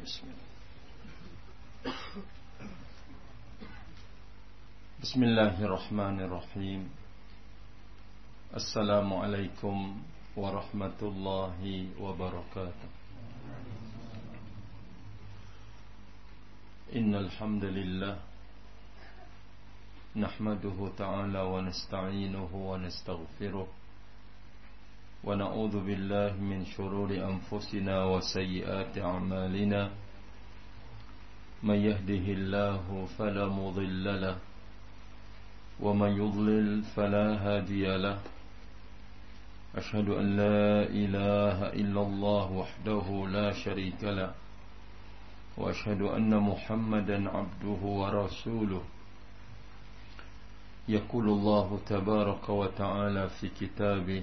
بسم بسم الله الرحمن الرحيم. السلام عليكم ورحمة الله وبركاته. إن الحمد لله نحمده تعالى ونستعينه ونستغفره ونعوذ بالله من شرور أنفسنا وسيئات أعمالنا. من يهده الله فلا مضل له ومن يضلل فلا هادي له. أشهد أن لا إله إلا الله وحده لا شريك له وأشهد أن محمدا عبده ورسوله. يقول الله تبارك وتعالى في كتابه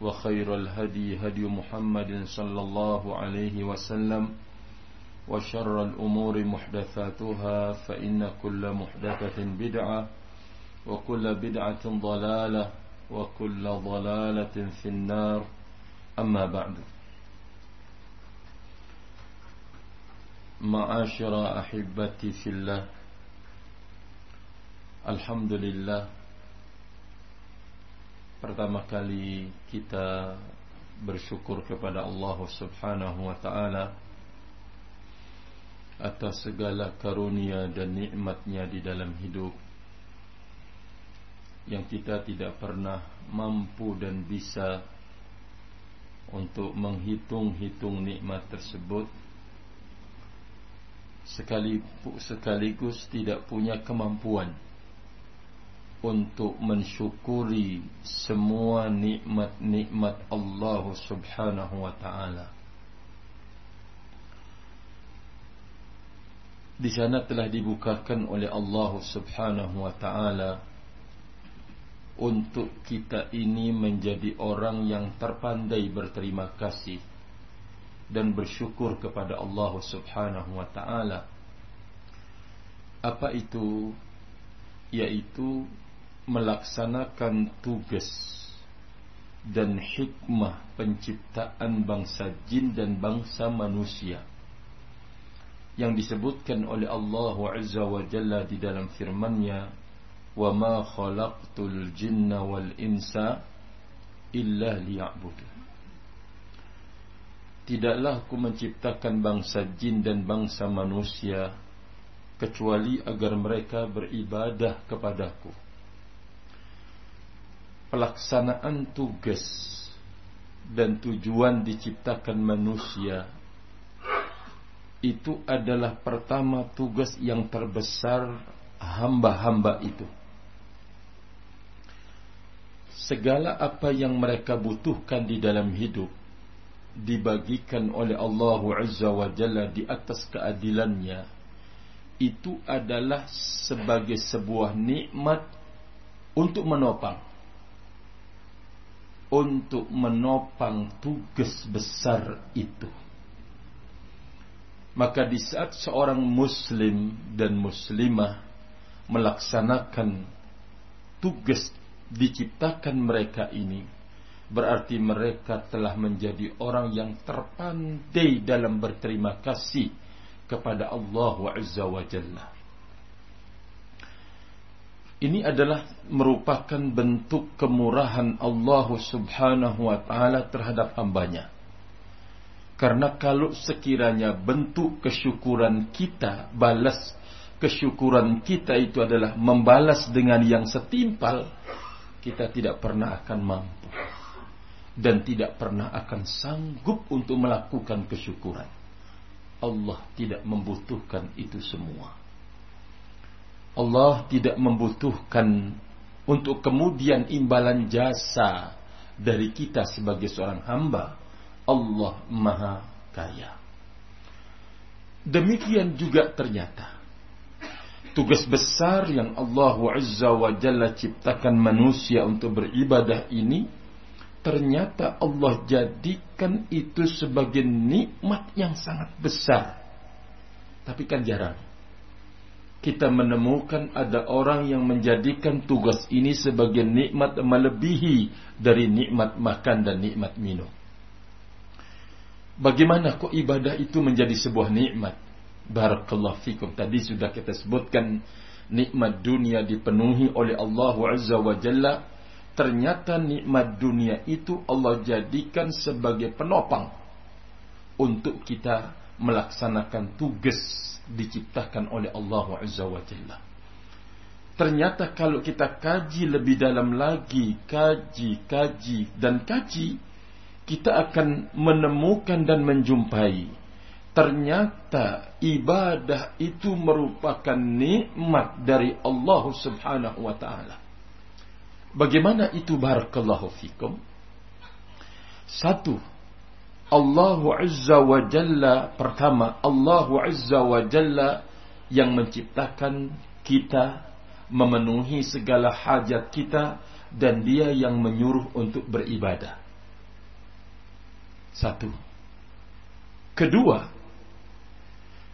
وخير الهدي هدي محمد صلى الله عليه وسلم وشر الأمور محدثاتها فإن كل محدثة بدعة وكل بدعة ضلالة وكل ضلالة في النار. أما بعد. معاشر أحبتي في الله الحمد لله Pertama kali kita bersyukur kepada Allah Subhanahu wa taala atas segala karunia dan nikmatnya di dalam hidup yang kita tidak pernah mampu dan bisa untuk menghitung-hitung nikmat tersebut. Sekaligus tidak punya kemampuan untuk mensyukuri semua nikmat-nikmat Allah Subhanahu wa taala. Di sana telah dibukakan oleh Allah Subhanahu wa taala untuk kita ini menjadi orang yang terpandai berterima kasih dan bersyukur kepada Allah Subhanahu wa taala. Apa itu? Yaitu melaksanakan tugas dan hikmah penciptaan bangsa jin dan bangsa manusia yang disebutkan oleh Allah Azza wa Jalla di dalam firman-Nya wa ma khalaqtul jinna wal insa illa liya'budun. Tidaklah aku menciptakan bangsa jin dan bangsa manusia kecuali agar mereka beribadah kepadaku pelaksanaan tugas dan tujuan diciptakan manusia itu adalah pertama tugas yang terbesar hamba-hamba itu. Segala apa yang mereka butuhkan di dalam hidup dibagikan oleh Allah Azza wa Jalla di atas keadilannya itu adalah sebagai sebuah nikmat untuk menopang untuk menopang tugas besar itu. Maka di saat seorang muslim dan muslimah melaksanakan tugas diciptakan mereka ini, berarti mereka telah menjadi orang yang terpandai dalam berterima kasih kepada Allah Azza. Ini adalah merupakan bentuk kemurahan Allah Subhanahu wa taala terhadap hambanya. Karena kalau sekiranya bentuk kesyukuran kita balas kesyukuran kita itu adalah membalas dengan yang setimpal, kita tidak pernah akan mampu dan tidak pernah akan sanggup untuk melakukan kesyukuran. Allah tidak membutuhkan itu semua. Allah tidak membutuhkan untuk kemudian imbalan jasa dari kita sebagai seorang hamba. Allah Maha Kaya. Demikian juga ternyata tugas besar yang Allah Azza wa Jalla ciptakan manusia untuk beribadah ini ternyata Allah jadikan itu sebagai nikmat yang sangat besar. Tapi kan jarang. Kita menemukan ada orang yang menjadikan tugas ini sebagai nikmat melebihi dari nikmat makan dan nikmat minum. Bagaimana kok ibadah itu menjadi sebuah nikmat? Barakallahu fikum. Tadi sudah kita sebutkan nikmat dunia dipenuhi oleh Allah Azza wa Jalla ternyata nikmat dunia itu Allah jadikan sebagai penopang untuk kita melaksanakan tugas diciptakan oleh Allah Azza wa Jalla. Ternyata kalau kita kaji lebih dalam lagi, kaji, kaji, dan kaji, kita akan menemukan dan menjumpai. Ternyata ibadah itu merupakan nikmat dari Allah Subhanahu wa Ta'ala. Bagaimana itu barakallahu fikum? Satu, Allah Azza wa Jalla pertama, Allah Azza wa Jalla yang menciptakan kita, memenuhi segala hajat kita dan dia yang menyuruh untuk beribadah. Satu. Kedua,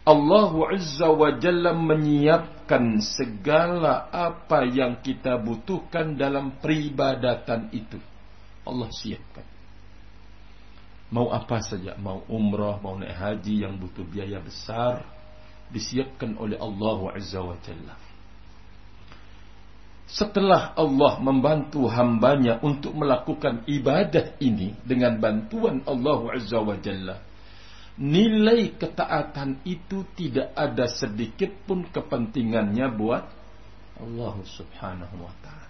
Allah Azza wa Jalla menyiapkan segala apa yang kita butuhkan dalam peribadatan itu. Allah siapkan. Mau apa saja, mau umrah, mau naik haji yang butuh biaya besar, disiapkan oleh Allah Azza wa Jalla. Setelah Allah membantu hambanya untuk melakukan ibadah ini dengan bantuan Allah Azza wa Jalla, nilai ketaatan itu tidak ada sedikit pun kepentingannya buat Allah Subhanahu wa taala.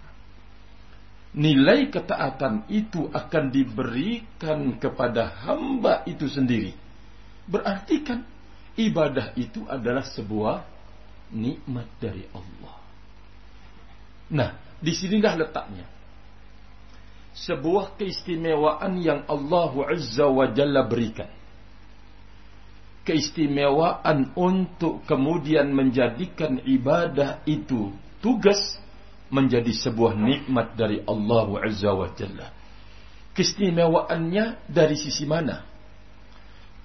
Nilai ketaatan itu akan diberikan kepada hamba itu sendiri. Berarti kan ibadah itu adalah sebuah nikmat dari Allah. Nah, di sinilah letaknya. Sebuah keistimewaan yang Allah Azza wa Jalla berikan keistimewaan untuk kemudian menjadikan ibadah itu tugas menjadi sebuah nikmat dari Allah Azza wa Jalla. Keistimewaannya dari sisi mana?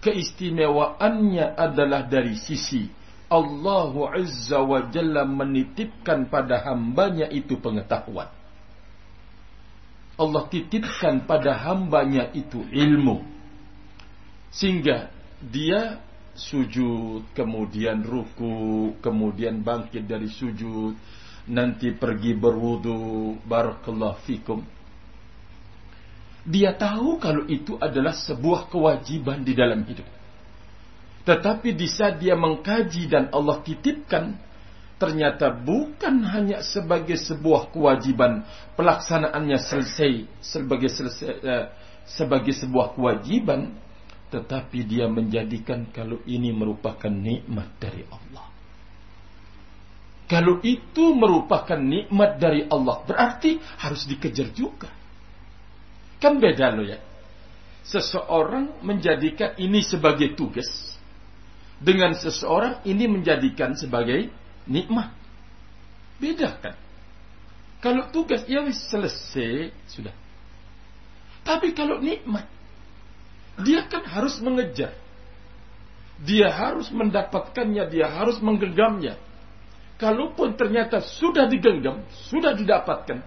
Keistimewaannya adalah dari sisi Allah Azza wa Jalla menitipkan pada hambanya itu pengetahuan. Allah titipkan pada hambanya itu ilmu. Sehingga dia sujud, kemudian ruku, kemudian bangkit dari sujud, nanti pergi berwudu, barakallahu fikum. Dia tahu kalau itu adalah sebuah kewajiban di dalam hidup. Tetapi di saat dia mengkaji dan Allah titipkan, ternyata bukan hanya sebagai sebuah kewajiban pelaksanaannya selesai sebagai selesai, eh, sebagai sebuah kewajiban, tetapi dia menjadikan kalau ini merupakan nikmat dari Allah. Kalau itu merupakan nikmat dari Allah, berarti harus dikejar juga. Kan beda loh ya. Seseorang menjadikan ini sebagai tugas, dengan seseorang ini menjadikan sebagai nikmat. Beda kan? Kalau tugas ya selesai sudah. Tapi kalau nikmat dia kan harus mengejar. Dia harus mendapatkannya, dia harus menggenggamnya. Kalaupun ternyata sudah digenggam, sudah didapatkan,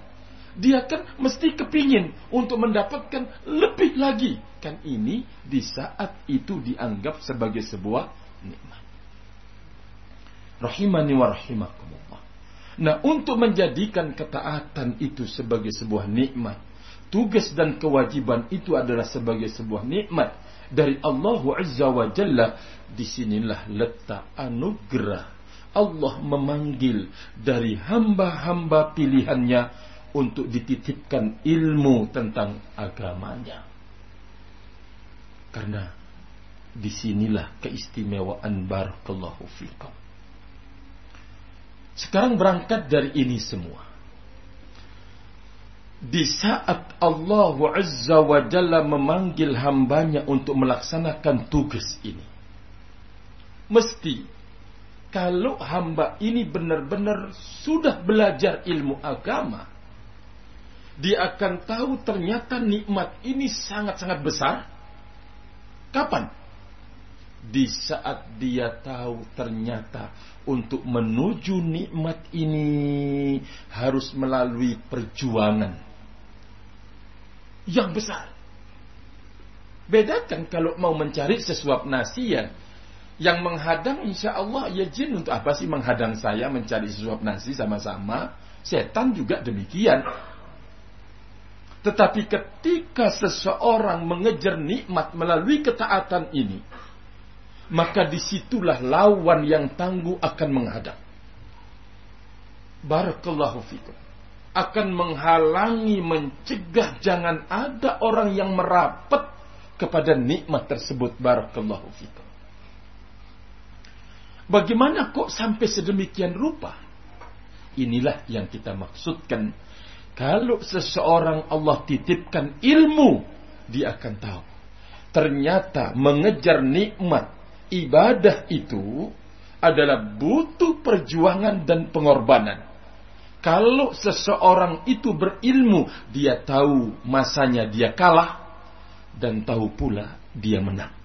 dia kan mesti kepingin untuk mendapatkan lebih lagi. Kan ini di saat itu dianggap sebagai sebuah nikmat. Rahimani wa rahimakumullah. Nah untuk menjadikan ketaatan itu sebagai sebuah nikmat, tugas dan kewajiban itu adalah sebagai sebuah nikmat dari Allah Azza wa Jalla. Di sinilah letak anugerah Allah memanggil dari hamba-hamba pilihannya untuk dititipkan ilmu tentang agamanya. Karena di sinilah keistimewaan barakallahu fikum. Sekarang berangkat dari ini semua. Di saat Allah Azza wa Jalla memanggil hambanya untuk melaksanakan tugas ini. Mesti kalau hamba ini benar-benar sudah belajar ilmu agama, dia akan tahu ternyata nikmat ini sangat-sangat besar. Kapan? Di saat dia tahu ternyata untuk menuju nikmat ini harus melalui perjuangan yang besar. Bedakan kalau mau mencari sesuap nasi ya, yang menghadang insya Allah ya jin untuk apa sih menghadang saya mencari sesuap nasi sama-sama. Setan juga demikian. Tetapi ketika seseorang mengejar nikmat melalui ketaatan ini, maka di situlah lawan yang tangguh akan menghadang. Barakallahu fikum akan menghalangi, mencegah jangan ada orang yang merapat kepada nikmat tersebut. Barakallahu fikum. Bagaimana kok sampai sedemikian rupa? Inilah yang kita maksudkan. Kalau seseorang Allah titipkan ilmu, dia akan tahu. Ternyata mengejar nikmat ibadah itu adalah butuh perjuangan dan pengorbanan. Kalau seseorang itu berilmu, dia tahu masanya dia kalah dan tahu pula dia menang.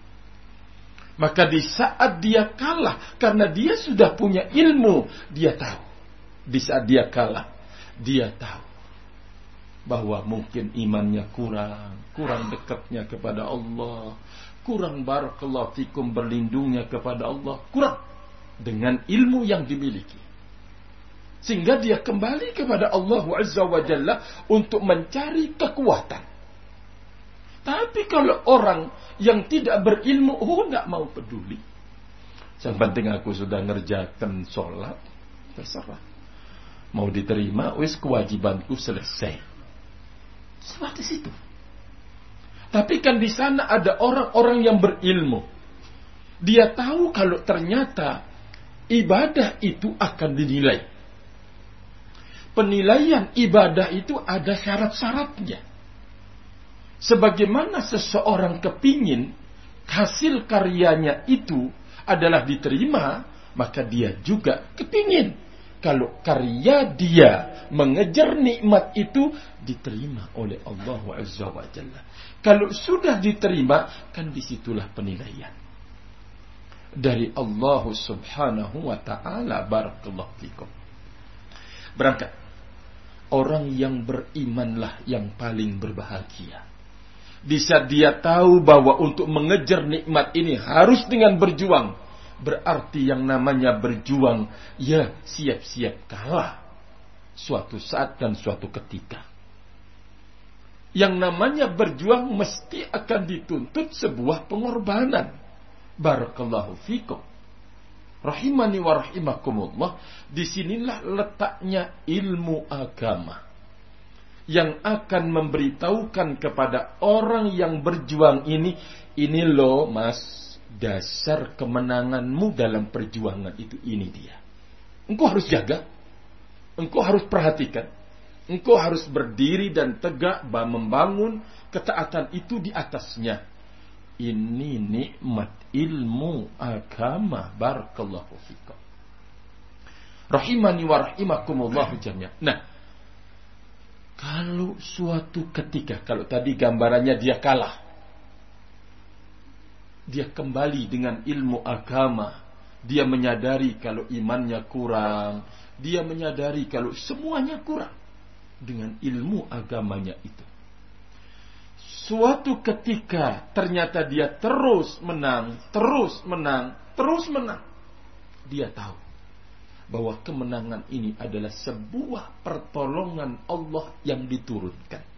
Maka di saat dia kalah, karena dia sudah punya ilmu, dia tahu. Di saat dia kalah, dia tahu bahwa mungkin imannya kurang, kurang dekatnya kepada Allah, kurang barakallahu fikum berlindungnya kepada Allah, kurang dengan ilmu yang dimiliki. Sehingga dia kembali kepada Allah Azza wa Jalla untuk mencari kekuatan. Tapi kalau orang yang tidak berilmu, oh tidak mau peduli. Yang penting aku sudah ngerjakan sholat, terserah. Mau diterima, wis kewajibanku selesai. Seperti situ. Tapi kan di sana ada orang-orang yang berilmu. Dia tahu kalau ternyata ibadah itu akan dinilai penilaian ibadah itu ada syarat-syaratnya. Sebagaimana seseorang kepingin hasil karyanya itu adalah diterima, maka dia juga kepingin kalau karya dia mengejar nikmat itu diterima oleh Allah Azza wa Jalla. Kalau sudah diterima, kan di situlah penilaian dari Allah Subhanahu wa taala barakallahu fikum. Berangkat orang yang berimanlah yang paling berbahagia. Di saat dia tahu bahwa untuk mengejar nikmat ini harus dengan berjuang. Berarti yang namanya berjuang, ya siap-siap kalah. Suatu saat dan suatu ketika. Yang namanya berjuang mesti akan dituntut sebuah pengorbanan. Barakallahu fikum rahimani wa rahimakumullah, di sinilah letaknya ilmu agama yang akan memberitahukan kepada orang yang berjuang ini, ini loh mas, dasar kemenanganmu dalam perjuangan itu, ini dia. Engkau harus jaga, engkau harus perhatikan, engkau harus berdiri dan tegak membangun ketaatan itu di atasnya. Ini nikmat ilmu agama. Barakallahu fikum. Rahimani wa rahimakumullah jami'an. Nah kalau suatu ketika kalau tadi gambarannya dia kalah. Dia kembali dengan ilmu agama. Dia menyadari kalau imannya kurang. Dia menyadari kalau semuanya kurang dengan ilmu agamanya itu. Suatu ketika ternyata dia terus menang, terus menang, terus menang. Dia tahu bahwa kemenangan ini adalah sebuah pertolongan Allah yang diturunkan.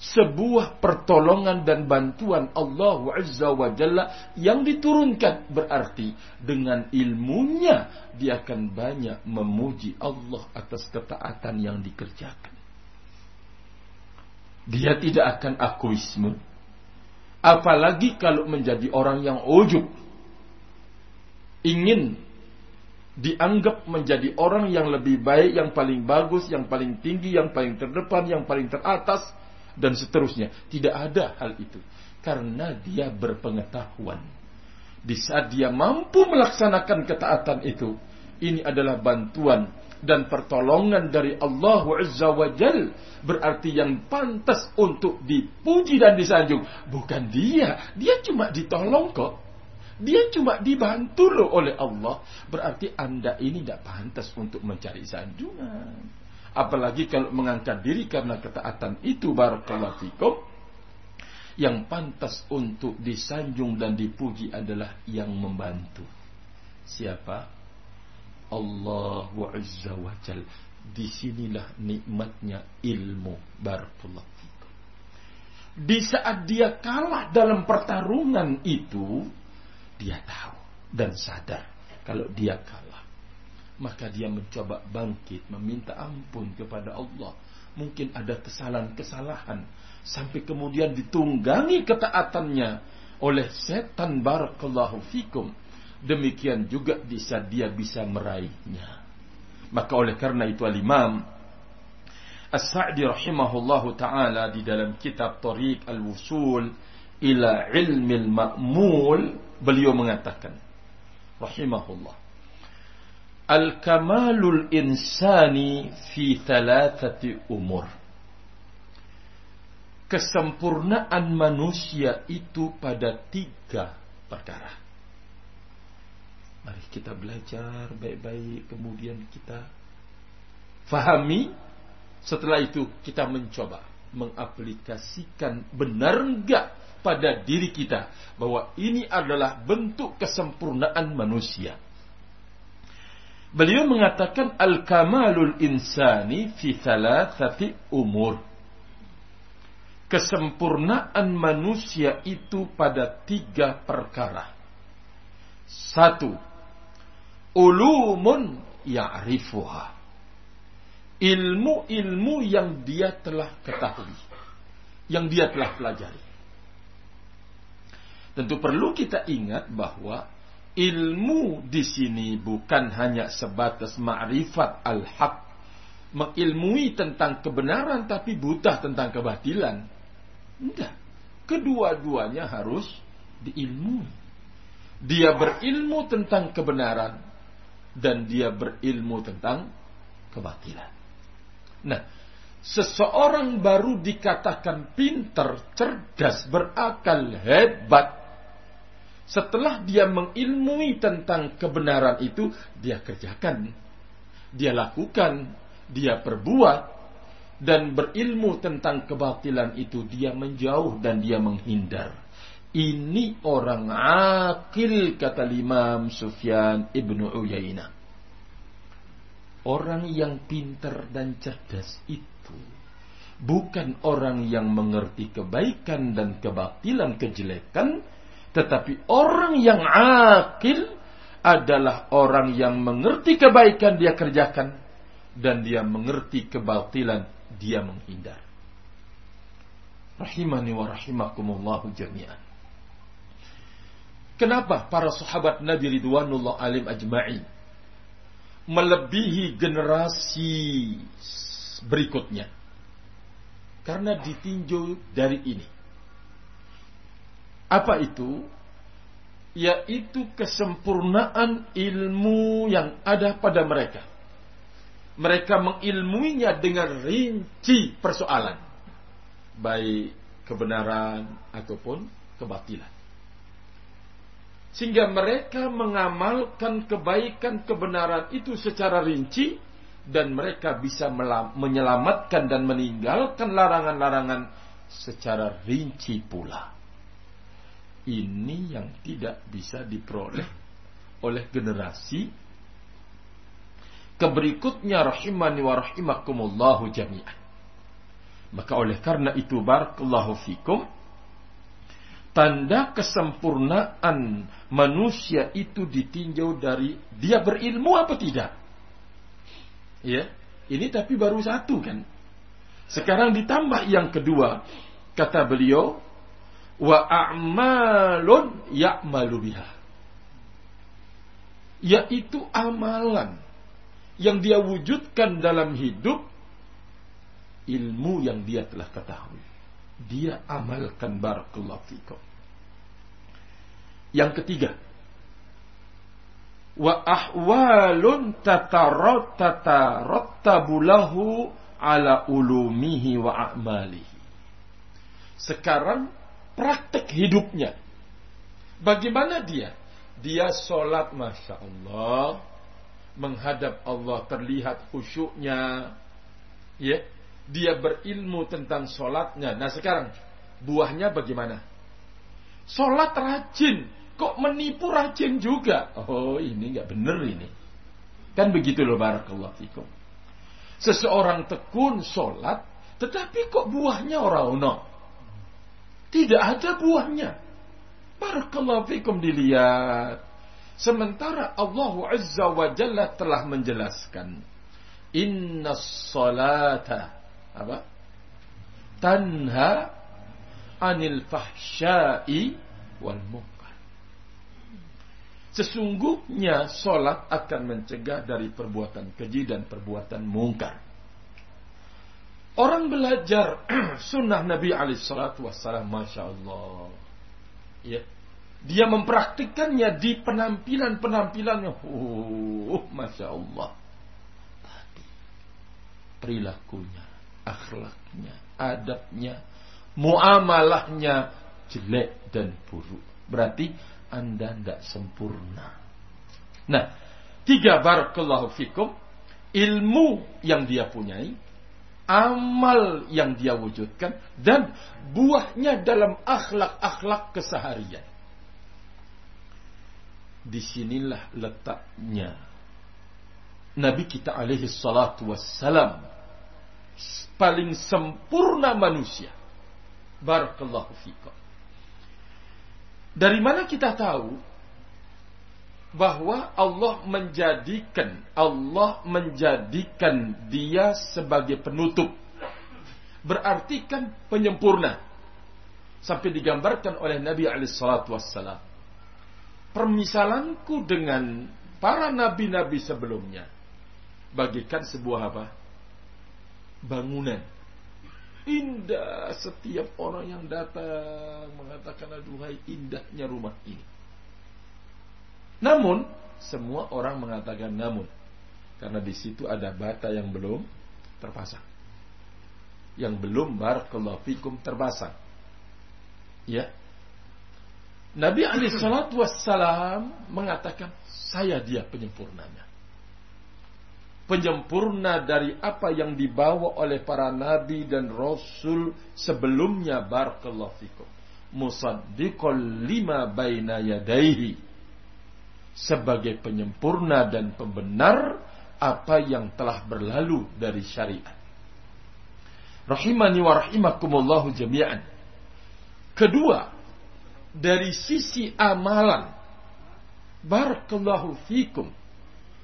sebuah pertolongan dan bantuan Allah Azza wa Jalla yang diturunkan berarti dengan ilmunya dia akan banyak memuji Allah atas ketaatan yang dikerjakan. Dia tidak akan akuisme. Apalagi kalau menjadi orang yang ujub. Ingin dianggap menjadi orang yang lebih baik, yang paling bagus, yang paling tinggi, yang paling terdepan, yang paling teratas dan seterusnya. Tidak ada hal itu. Karena dia berpengetahuan. Di saat dia mampu melaksanakan ketaatan itu, ini adalah bantuan dan pertolongan dari Allah Azza wa Jal. Berarti yang pantas untuk dipuji dan disanjung. Bukan dia. Dia cuma ditolong kok. Dia cuma dibantu loh oleh Allah. Berarti anda ini tidak pantas untuk mencari sanjungan. Apalagi kalau mengangkat diri karena ketaatan itu barakallahu fikum. Yang pantas untuk disanjung dan dipuji adalah yang membantu. Siapa? Allah Azza wa Jal. Di sinilah nikmatnya ilmu barakallahu fikum. Di saat dia kalah dalam pertarungan itu, dia tahu dan sadar kalau dia kalah maka dia mencoba bangkit meminta ampun kepada Allah. Mungkin ada kesalahan-kesalahan sampai kemudian ditunggangi ketaatannya oleh setan barakallahu fikum. Demikian juga bisa dia bisa meraihnya. Maka oleh karena itu al-Imam As-Sa'di rahimahullahu taala di dalam kitab Tariq al-Wusul ila ilmi al-ma'mul beliau mengatakan rahimahullah Al-kamalul insani fi thalathati umur. Kesempurnaan manusia itu pada tiga perkara. Mari kita belajar baik-baik, kemudian kita fahami. Setelah itu kita mencoba mengaplikasikan benar enggak pada diri kita bahwa ini adalah bentuk kesempurnaan manusia. Beliau mengatakan al-kamalul insani fi thalathati umur. Kesempurnaan manusia itu pada tiga perkara. Satu, ulumun ya'rifuha. Ilmu-ilmu yang dia telah ketahui. Yang dia telah pelajari. Tentu perlu kita ingat bahwa ilmu di sini bukan hanya sebatas ma'rifat al-haq, mengilmui tentang kebenaran tapi buta tentang kebatilan. Enggak. Kedua-duanya harus diilmui. Dia berilmu tentang kebenaran dan dia berilmu tentang kebatilan. Nah, seseorang baru dikatakan pintar, cerdas, berakal, hebat setelah dia mengilmui tentang kebenaran itu, dia kerjakan, dia lakukan, dia perbuat, dan berilmu tentang kebatilan itu, dia menjauh dan dia menghindar. Ini orang akil kata Imam Sufyan ibnu Uyainah. Orang yang pintar dan cerdas itu bukan orang yang mengerti kebaikan dan kebatilan kejelekan, tetapi orang yang akil adalah orang yang mengerti kebaikan dia kerjakan dan dia mengerti kebatilan dia menghindar. Rahimani wa rahimakumullahu jami'an. Kenapa para sahabat Nabi Ridwanullah alim ajma'in melebihi generasi berikutnya? Karena ditinjau dari ini apa itu? Yaitu kesempurnaan ilmu yang ada pada mereka. Mereka mengilmuinya dengan rinci persoalan. Baik kebenaran ataupun kebatilan. Sehingga mereka mengamalkan kebaikan kebenaran itu secara rinci dan mereka bisa menyelamatkan dan meninggalkan larangan-larangan secara rinci pula ini yang tidak bisa diperoleh oleh generasi keberikutnya rahimani wa rahimakumullahu jami'an. Maka oleh karena itu barakallahu fikum tanda kesempurnaan manusia itu ditinjau dari dia berilmu apa tidak. Ya, ini tapi baru satu kan. Sekarang ditambah yang kedua, kata beliau, wa a'malun ya'malu biha. Yaitu amalan yang dia wujudkan dalam hidup ilmu yang dia telah ketahui dia amalkan barakallahu fikum. Yang ketiga, wa ahwalun tatarot tatarattabu lahu ala ulumihi wa a'malihi. Sekarang praktek hidupnya. Bagaimana dia? Dia sholat Masya Allah. Menghadap Allah terlihat khusyuknya. Ya, dia berilmu tentang sholatnya. Nah sekarang, buahnya bagaimana? Sholat rajin, kok menipu rajin juga? Oh ini nggak bener ini. Kan begitu loh barakallahu fikum. Seseorang tekun sholat, tetapi kok buahnya orang ono? Tidak ada buahnya. Barakallahu fikum dilihat. Sementara Allah Azza wa Jalla telah menjelaskan. Inna salata apa? Tanha anil fahsyai wal munkar. Sesungguhnya solat akan mencegah dari perbuatan keji dan perbuatan mungkar. Orang belajar sunnah Nabi alaihi salatu wassalam, masya Allah. Ya, dia mempraktikkannya di penampilan-penampilannya. Oh, masya Allah. Tadi perilakunya, akhlaknya, adabnya, muamalahnya jelek dan buruk. Berarti Anda tidak sempurna. Nah, tiga barakallahu fikum, ilmu yang dia punyai, amal yang dia wujudkan, dan buahnya dalam akhlak-akhlak keseharian. Di sinilah letaknya Nabi kita alaihi salatu wassalam paling sempurna manusia. Barakallahu fikum. Dari mana kita tahu bahwa Allah menjadikan Allah menjadikan dia sebagai penutup. Berarti kan penyempurna. Sampai digambarkan oleh Nabi alaihissalatu wassalam. Permisalanku dengan para nabi-nabi sebelumnya. Bagikan sebuah apa? bangunan. Indah setiap orang yang datang mengatakan aduhai indahnya rumah ini. Namun semua orang mengatakan namun karena di situ ada bata yang belum terpasang. Yang belum barakallahu fikum terpasang. Ya. Nabi alaihi salatu wassalam mengatakan saya dia penyempurnanya penyempurna dari apa yang dibawa oleh para nabi dan rasul sebelumnya barakallahu fikum musaddiqal lima baina yadaihi sebagai penyempurna dan pembenar apa yang telah berlalu dari syariat rahimani wa rahimakumullahu jami'an kedua dari sisi amalan barakallahu fikum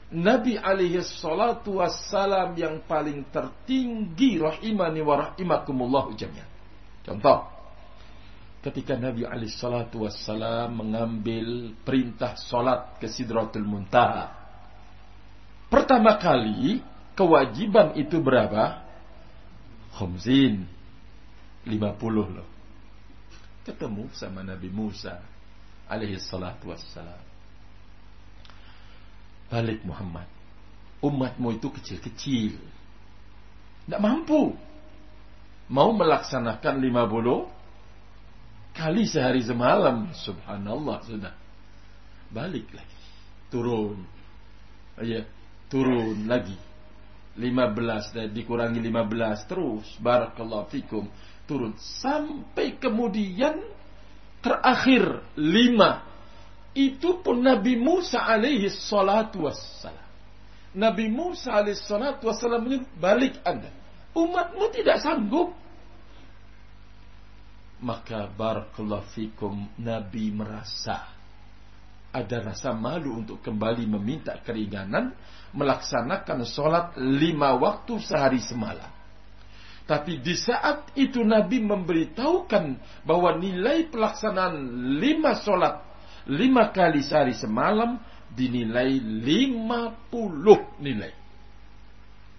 Nabi alaihi salatu wassalam yang paling tertinggi rahimani wa rahimakumullahu jami'an. Contoh, ketika Nabi alaihi salatu wassalam mengambil perintah salat ke Sidratul Muntaha. Pertama kali kewajiban itu berapa? Khumzin 50 loh. Ketemu sama Nabi Musa alaihi salatu wassalam balik Muhammad. Umatmu itu kecil-kecil. Tidak mampu. Mau melaksanakan lima puluh kali sehari semalam. Subhanallah sudah. Balik lagi. Turun. Ya, turun lagi. lima belas dan dikurangi lima belas terus barakallahu fikum turun sampai kemudian terakhir lima itu pun Nabi Musa alaihi salatu wassalam. Nabi Musa alaihi salatu wassalam balik anda. Umatmu tidak sanggup. Maka barakallahu fikum Nabi merasa ada rasa malu untuk kembali meminta keringanan melaksanakan sholat lima waktu sehari semalam. Tapi di saat itu Nabi memberitahukan bahwa nilai pelaksanaan lima sholat lima kali sehari semalam dinilai lima puluh nilai.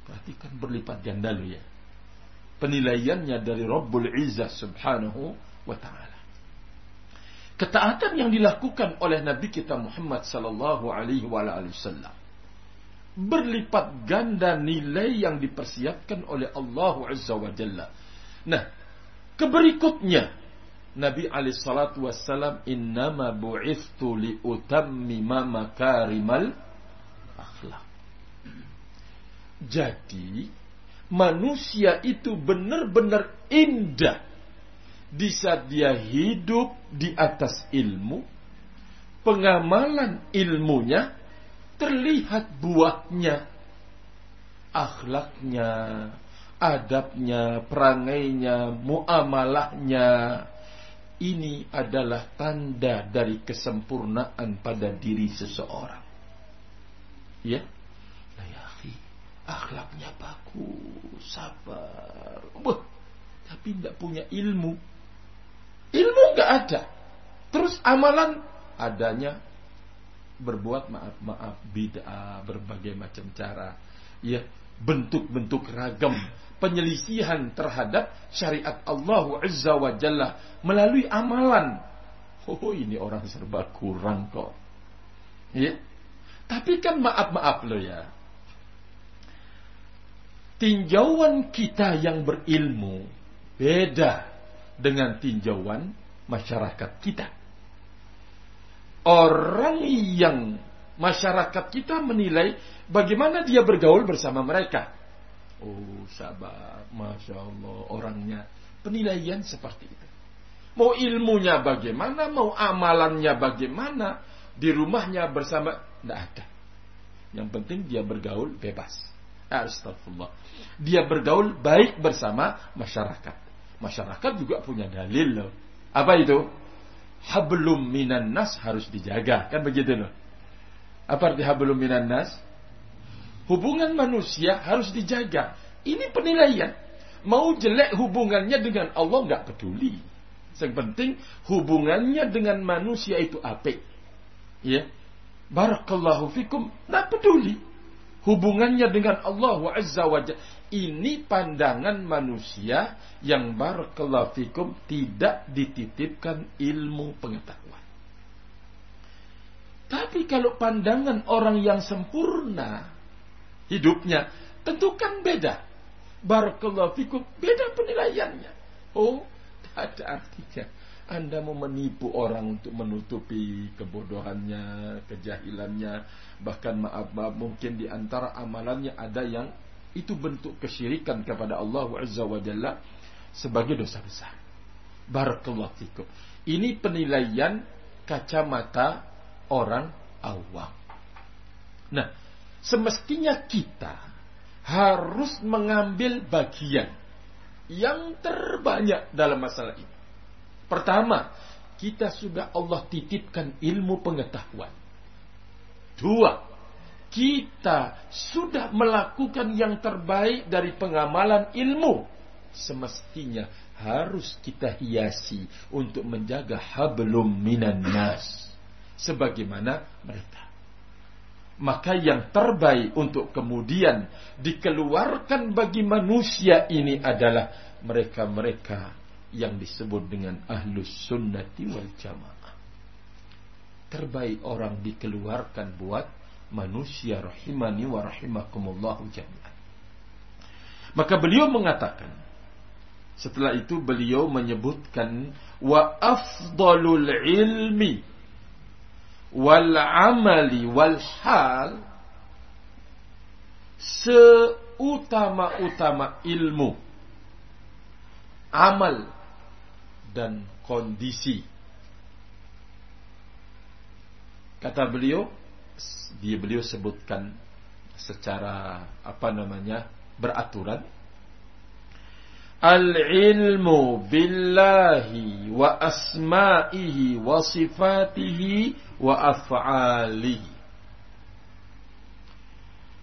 Perhatikan berlipat ganda lu ya. Penilaiannya dari Rabbul Izzah subhanahu wa ta'ala. Ketaatan yang dilakukan oleh Nabi kita Muhammad sallallahu alaihi wasallam berlipat ganda nilai yang dipersiapkan oleh Allah Azza wa Jalla. Nah, keberikutnya Nabi alaihi salatu wassalam innama bu'ithtu li utammima makarimal akhlak. Jadi manusia itu benar-benar indah di saat dia hidup di atas ilmu, pengamalan ilmunya terlihat buahnya, akhlaknya, adabnya, perangainya, muamalahnya. Ini adalah tanda dari kesempurnaan pada diri seseorang. Ya, nah, ya akhlaknya bagus, sabar. Wah, tapi tidak punya ilmu. Ilmu nggak ada. Terus amalan adanya berbuat maaf-maaf bid'ah berbagai macam cara. Ya bentuk-bentuk ragam penyelisihan terhadap syariat Allah Azza wa Jalla melalui amalan. Oh ini orang serba kurang kok. Ya. Tapi kan maaf-maaf lo ya tinjauan kita yang berilmu beda dengan tinjauan masyarakat kita. Orang yang masyarakat kita menilai bagaimana dia bergaul bersama mereka. Oh sabar, masya Allah orangnya penilaian seperti itu. Mau ilmunya bagaimana, mau amalannya bagaimana, di rumahnya bersama tidak ada. Yang penting dia bergaul bebas. Astagfirullah. Dia bergaul baik bersama masyarakat. Masyarakat juga punya dalil loh. Apa itu? Hablum minan nas harus dijaga. Kan begitu loh. Apa arti hablum minan nas? Hubungan manusia harus dijaga. Ini penilaian. Mau jelek hubungannya dengan Allah nggak peduli. Yang penting hubungannya dengan manusia itu apik. Ya. Barakallahu fikum. Nggak peduli. Hubungannya dengan Allah azza wa ini pandangan manusia yang barakallahu fikum tidak dititipkan ilmu pengetahuan. Tapi kalau pandangan orang yang sempurna hidupnya tentu kan beda. Barakallahu fikum beda penilaiannya. Oh, tidak ada artinya. Anda mau menipu orang untuk menutupi kebodohannya, kejahilannya, bahkan maaf-maaf mungkin di antara amalannya ada yang itu bentuk kesyirikan kepada Allah Azza wa Jalla sebagai dosa besar. Barakallahu fikum. Ini penilaian kacamata orang awam. Nah, semestinya kita harus mengambil bagian yang terbanyak dalam masalah ini. Pertama, kita sudah Allah titipkan ilmu pengetahuan. Dua, kita sudah melakukan yang terbaik dari pengamalan ilmu. Semestinya harus kita hiasi untuk menjaga hablum minan nas. Sebagaimana mereka. Maka yang terbaik untuk kemudian dikeluarkan bagi manusia ini adalah mereka-mereka yang disebut dengan ahlus sunnati wal jamaah. Terbaik orang dikeluarkan buat manusia rahimani wa rahimakumullahu jami'an. Maka beliau mengatakan setelah itu beliau menyebutkan wa afdalul ilmi wal amali wal hal seutama-utama ilmu amal dan kondisi kata beliau dia beliau sebutkan secara apa namanya beraturan Al-ilmu billahi wa asma'ihi wa sifatihi wa af'alihi.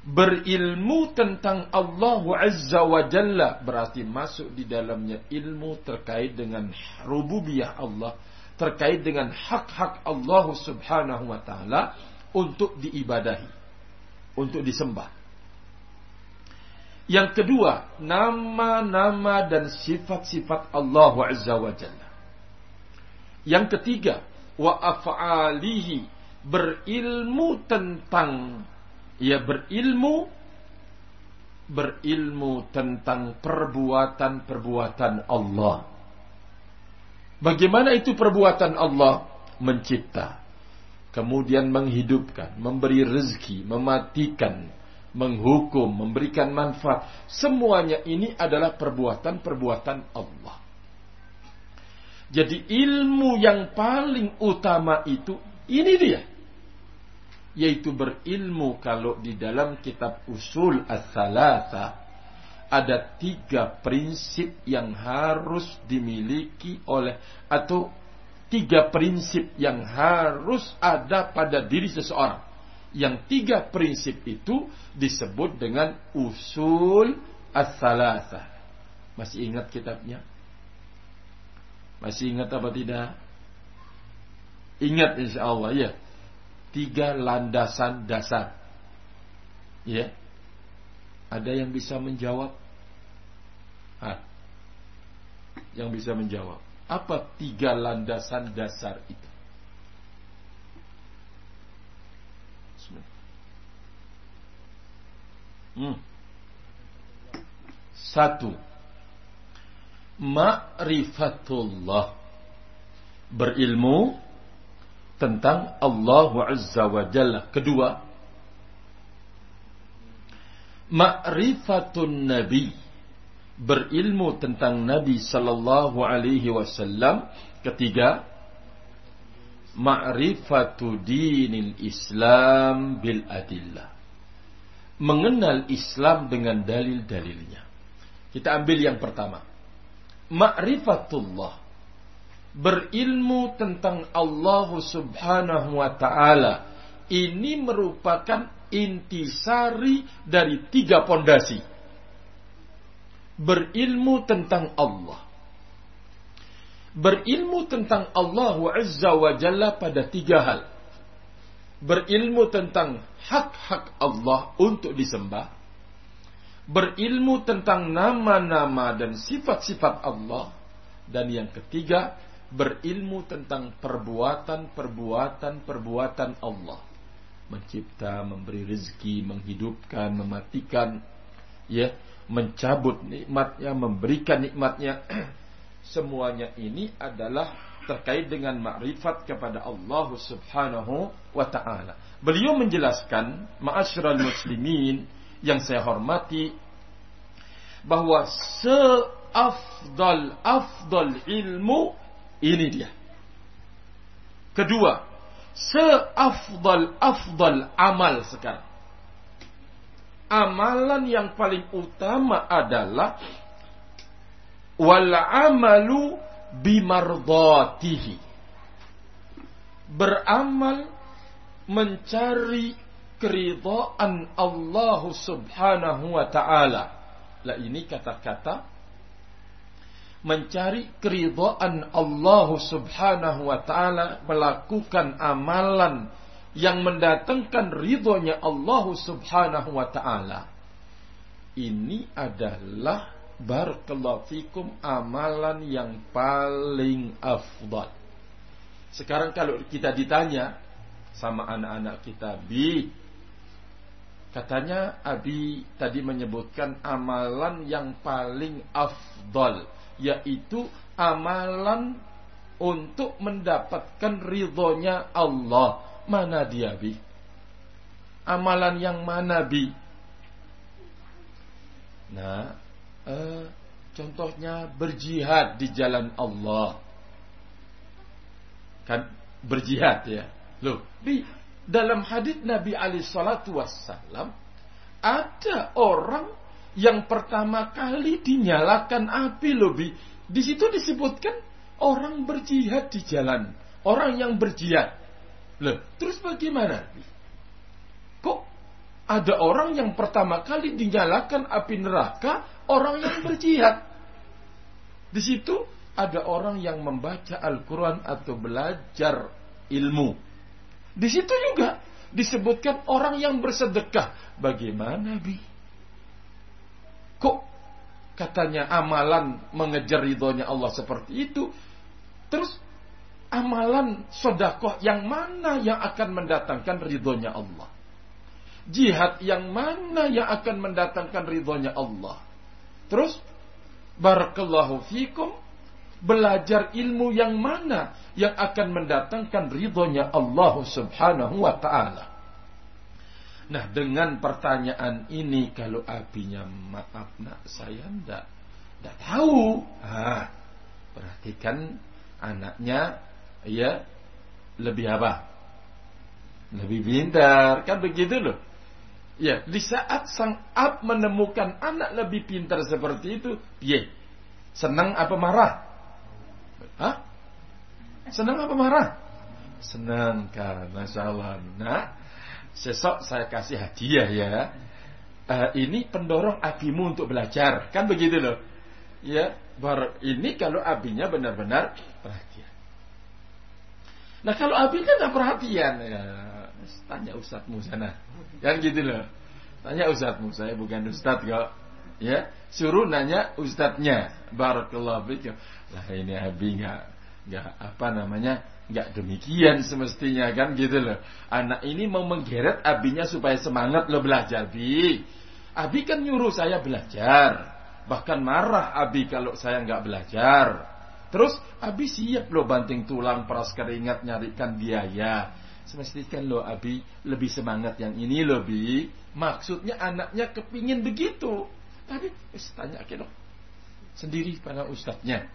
Berilmu tentang Allah Azza wa Jalla berarti masuk di dalamnya ilmu terkait dengan rububiyah Allah, terkait dengan hak-hak Allah Subhanahu wa taala untuk diibadahi, untuk disembah. Yang kedua, nama-nama dan sifat-sifat Allah Azza wa Jalla. Yang ketiga, wa af'alihi berilmu tentang ya berilmu berilmu tentang perbuatan-perbuatan Allah. Bagaimana itu perbuatan Allah? Mencipta, kemudian menghidupkan, memberi rezeki, mematikan, menghukum, memberikan manfaat. Semuanya ini adalah perbuatan-perbuatan Allah. Jadi ilmu yang paling utama itu ini dia. Yaitu berilmu kalau di dalam kitab usul as-salasa ada tiga prinsip yang harus dimiliki oleh atau tiga prinsip yang harus ada pada diri seseorang yang tiga prinsip itu disebut dengan usul as-salasa. Masih ingat kitabnya? Masih ingat apa tidak? Ingat insya Allah ya. Tiga landasan dasar. Ya. Ada yang bisa menjawab? Ah. Yang bisa menjawab. Apa tiga landasan dasar itu? Hmm. Satu. Ma'rifatullah. Berilmu tentang Allah Azza wa Jalla. Kedua. Ma'rifatun Nabi. Berilmu tentang Nabi Sallallahu Alaihi Wasallam. Ketiga. Ma'rifatu dinil Islam bil adillah mengenal Islam dengan dalil-dalilnya. Kita ambil yang pertama. Ma'rifatullah. Berilmu tentang Allah subhanahu wa ta'ala. Ini merupakan intisari dari tiga pondasi. Berilmu tentang Allah. Berilmu tentang Allah Azza wa Jalla pada tiga hal berilmu tentang hak-hak Allah untuk disembah, berilmu tentang nama-nama dan sifat-sifat Allah, dan yang ketiga, berilmu tentang perbuatan-perbuatan-perbuatan Allah. Mencipta, memberi rezeki, menghidupkan, mematikan, ya, mencabut nikmatnya, memberikan nikmatnya. Semuanya ini adalah terkait dengan makrifat kepada Allah Subhanahu wa taala. Beliau menjelaskan, ma'asyiral muslimin yang saya hormati bahwa seafdal afdal ilmu ini dia. Kedua, seafdal afdal amal sekarang. Amalan yang paling utama adalah wal amalu bimardatihi. Beramal mencari keridhaan Allah Subhanahu wa taala. Lah ini kata-kata mencari keridhaan Allah Subhanahu wa taala melakukan amalan yang mendatangkan ridhonya Allah Subhanahu wa taala. Ini adalah barakallahu fikum amalan yang paling afdal. Sekarang kalau kita ditanya sama anak-anak kita, Bi, katanya Abi tadi menyebutkan amalan yang paling afdal, yaitu amalan untuk mendapatkan ridhonya Allah. Mana dia, Bi? Amalan yang mana, Bi? Nah, eh, contohnya berjihad di jalan Allah. Kan berjihad ya. Loh, di dalam hadis Nabi Ali Shallallahu Wasallam ada orang yang pertama kali dinyalakan api lebih. Di situ disebutkan orang berjihad di jalan, orang yang berjihad. Loh, terus bagaimana? Kok ada orang yang pertama kali dinyalakan api neraka, orang yang berjihad? Di situ ada orang yang membaca Al-Quran atau belajar ilmu. Di situ juga disebutkan orang yang bersedekah. Bagaimana, Bi? Kok katanya amalan mengejar ridhonya Allah seperti itu? Terus amalan sodakoh yang mana yang akan mendatangkan ridhonya Allah? Jihad yang mana yang akan mendatangkan ridhonya Allah? Terus Barakallahu fikum belajar ilmu yang mana yang akan mendatangkan ridhonya Allah subhanahu wa ta'ala. Nah dengan pertanyaan ini kalau abinya maaf nak saya ndak ndak tahu. Ah, perhatikan anaknya ya lebih apa? Lebih pintar kan begitu loh. Ya, di saat sang ab menemukan anak lebih pintar seperti itu, piye? Senang apa marah? Hah? Senang apa marah? Senang kan, masya Allah. Sesok saya kasih hadiah ya. Uh, ini pendorong abimu untuk belajar, kan begitu loh. Ya, bar ini kalau abinya benar-benar perhatian. Nah kalau abinya nggak perhatian, ya, tanya ustadzmu sana. Kan gitu loh. Tanya ustadzmu, saya bukan ustadz kok. Ya, suruh nanya ustadznya. Barakallahu fikum. Lah ini Abi nggak nggak apa namanya nggak demikian semestinya kan gitu loh. Anak ini mau menggeret abinya supaya semangat lo belajar bi. Abi kan nyuruh saya belajar. Bahkan marah Abi kalau saya nggak belajar. Terus Abi siap lo banting tulang peras keringat nyarikan biaya semestinya kan lo Abi lebih semangat yang ini lo Bi. Maksudnya anaknya kepingin begitu. Tapi tanya ke dong. Sendiri pada ustadznya.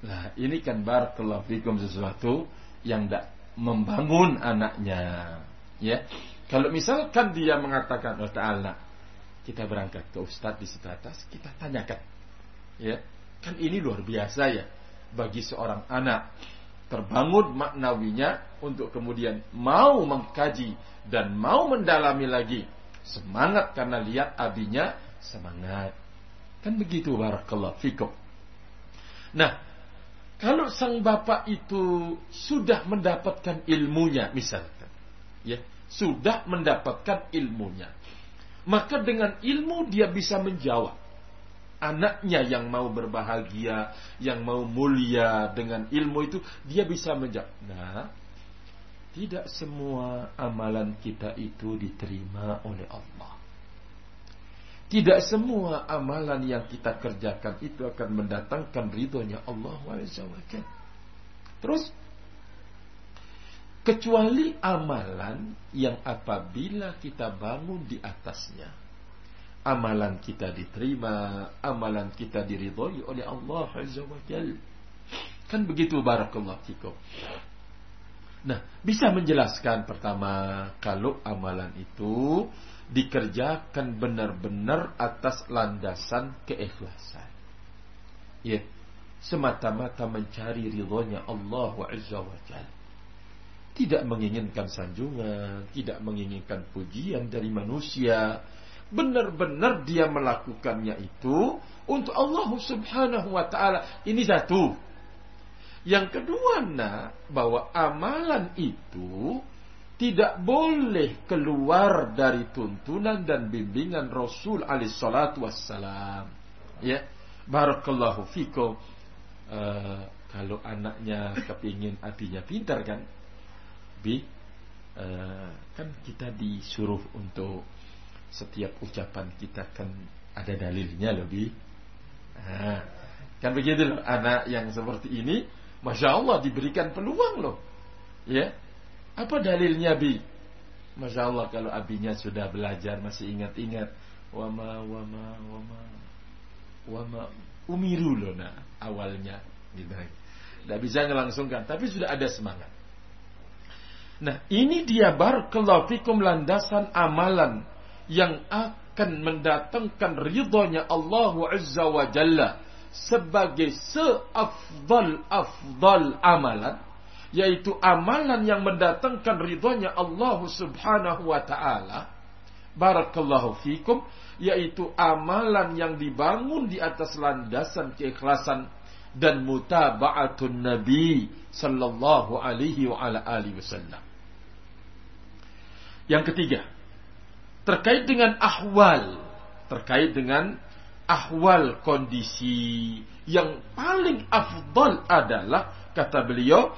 Nah ini kan barakallahu fikum sesuatu yang tidak membangun anaknya. Ya, kalau misalkan dia mengatakan, oh Ta'ala, kita berangkat ke ustadz di situ atas, kita tanyakan. Ya, kan ini luar biasa ya bagi seorang anak terbangun maknawinya untuk kemudian mau mengkaji dan mau mendalami lagi semangat karena lihat abinya semangat kan begitu barakallahu fikum nah kalau sang bapak itu sudah mendapatkan ilmunya misalkan ya sudah mendapatkan ilmunya maka dengan ilmu dia bisa menjawab anaknya yang mau berbahagia, yang mau mulia dengan ilmu itu, dia bisa menjawab. Nah, tidak semua amalan kita itu diterima oleh Allah. Tidak semua amalan yang kita kerjakan itu akan mendatangkan ridhonya Allah SWT. Terus, kecuali amalan yang apabila kita bangun di atasnya, amalan kita diterima, amalan kita diridhoi oleh Allah Azza. Kan begitu barakallahu fikum. Nah, bisa menjelaskan pertama kalau amalan itu dikerjakan benar-benar atas landasan keikhlasan. Ya, semata-mata mencari ridhonya Allah Azza wa Jal. Tidak menginginkan sanjungan, tidak menginginkan pujian dari manusia, benar-benar dia melakukannya itu untuk Allah Subhanahu wa taala. Ini satu. Yang kedua, nak, bahwa amalan itu tidak boleh keluar dari tuntunan dan bimbingan Rasul alaihi salatu wassalam. Ya. Barakallahu fikum. Uh, kalau anaknya kepingin hatinya pintar kan bi uh, kan kita disuruh untuk setiap ucapan kita kan ada dalilnya lebih. Nah, kan begitu loh anak yang seperti ini, masya Allah diberikan peluang loh. Ya, apa dalilnya bi? Masya Allah kalau abinya sudah belajar masih ingat-ingat wama wama wama wama umiru loh nah awalnya gitu. Tidak bisa ngelangsungkan, tapi sudah ada semangat. Nah, ini dia bar fikum landasan amalan yang akan mendatangkan ridhonya Allah Azza sebagai seafdal-afdal amalan yaitu amalan yang mendatangkan ridhonya Allah Subhanahu wa taala barakallahu fikum yaitu amalan yang dibangun di atas landasan keikhlasan dan mutaba'atun nabi sallallahu alaihi wa ala alihi wasallam. Yang ketiga terkait dengan ahwal terkait dengan ahwal kondisi yang paling afdal adalah kata beliau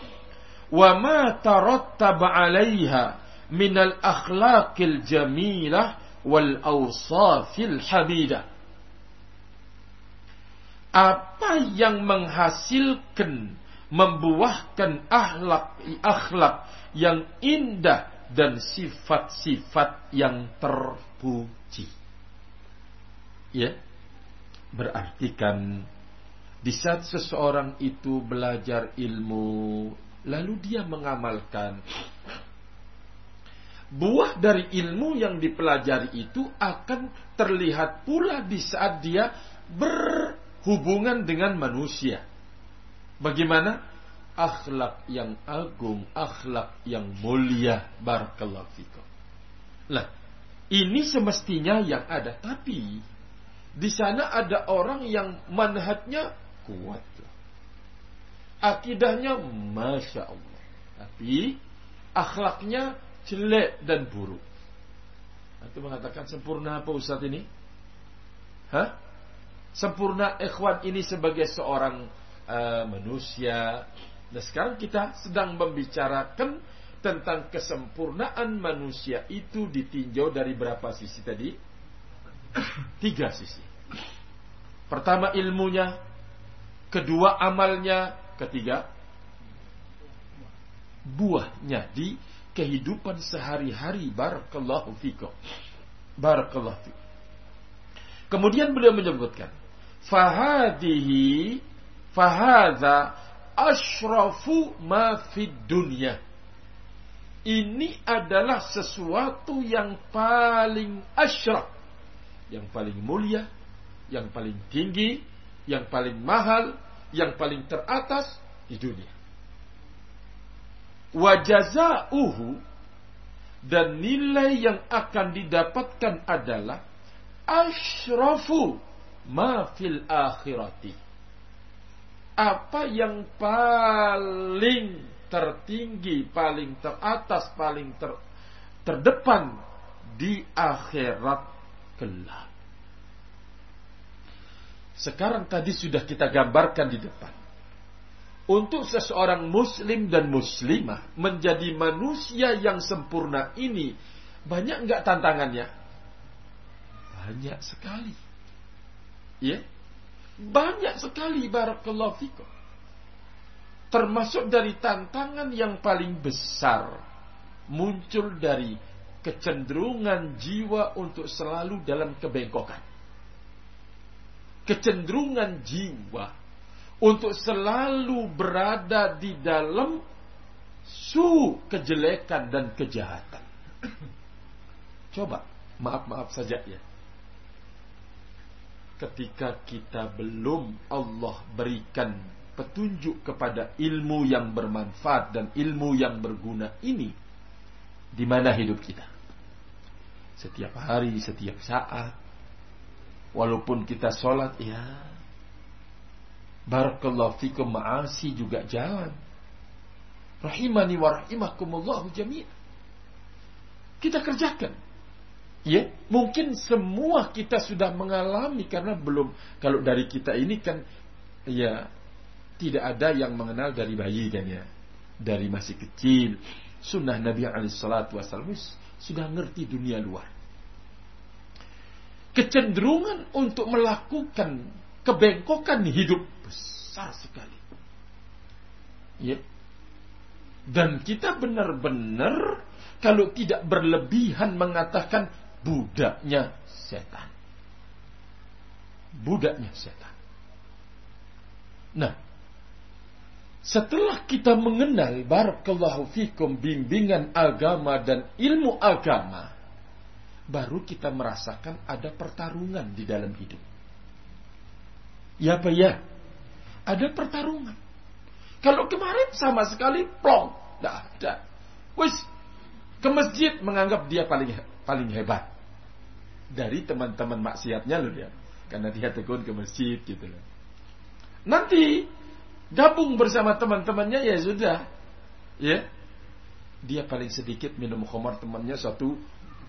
wa ma tarattaba 'alaiha min al-akhlaqil jamilah wal awsafil hamidah apa yang menghasilkan membuahkan akhlak akhlak yang indah dan sifat-sifat yang terpuji. Ya. Berarti kan di saat seseorang itu belajar ilmu lalu dia mengamalkan buah dari ilmu yang dipelajari itu akan terlihat pula di saat dia berhubungan dengan manusia. Bagaimana? Akhlak yang agung, akhlak yang mulia. Barakallahu fikum. Nah, ini semestinya yang ada. Tapi, di sana ada orang yang manhatnya kuat. Akidahnya Masya Allah. Tapi, akhlaknya jelek dan buruk. Itu mengatakan sempurna apa Ustaz ini? Hah? Sempurna ikhwan ini sebagai seorang uh, manusia Nah sekarang kita sedang membicarakan tentang kesempurnaan manusia itu ditinjau dari berapa sisi tadi? Tiga sisi. Pertama ilmunya, kedua amalnya, ketiga buahnya di kehidupan sehari-hari. Barakallahu fikum. Barakallahu fikum. Kemudian beliau menyebutkan, fahadihi fahadha ashrafu ma fid dunya. Ini adalah sesuatu yang paling asyraf, yang paling mulia, yang paling tinggi, yang paling mahal, yang paling teratas di dunia. Wajazauhu dan nilai yang akan didapatkan adalah ashrafu ma fil akhirati apa yang paling tertinggi, paling teratas, paling ter, terdepan di akhirat kelak. Sekarang tadi sudah kita gambarkan di depan. Untuk seseorang muslim dan muslimah menjadi manusia yang sempurna ini banyak nggak tantangannya? Banyak sekali. Ya, banyak sekali barakallahu fikum. Termasuk dari tantangan yang paling besar muncul dari kecenderungan jiwa untuk selalu dalam kebengkokan. Kecenderungan jiwa untuk selalu berada di dalam su kejelekan dan kejahatan. Coba, maaf-maaf saja ya. Ketika kita belum Allah berikan petunjuk kepada ilmu yang bermanfaat dan ilmu yang berguna ini di mana hidup kita? Setiap hari setiap saat walaupun kita sholat ya. Barakallahu fikum ma'asi juga jalan. Rahimani wa rahimakumullahu jami'an. Kita kerjakan. Ya, mungkin semua kita sudah mengalami karena belum. Kalau dari kita ini kan ya tidak ada yang mengenal dari bayi kan ya. Dari masih kecil. Sunnah Nabi alaihissalatu wassalam sudah ngerti dunia luar. Kecenderungan untuk melakukan kebengkokan hidup besar sekali. Ya. Dan kita benar-benar kalau tidak berlebihan mengatakan budaknya setan. Budaknya setan. Nah, setelah kita mengenal barakallahu fikum bimbingan agama dan ilmu agama, baru kita merasakan ada pertarungan di dalam hidup. Ya apa ya? Ada pertarungan. Kalau kemarin sama sekali plong, tidak ada. Wis ke masjid menganggap dia paling paling hebat dari teman-teman maksiatnya loh dia, karena dia tekun ke masjid gitu loh. Nanti gabung bersama teman-temannya ya sudah, ya dia paling sedikit minum khamar temannya satu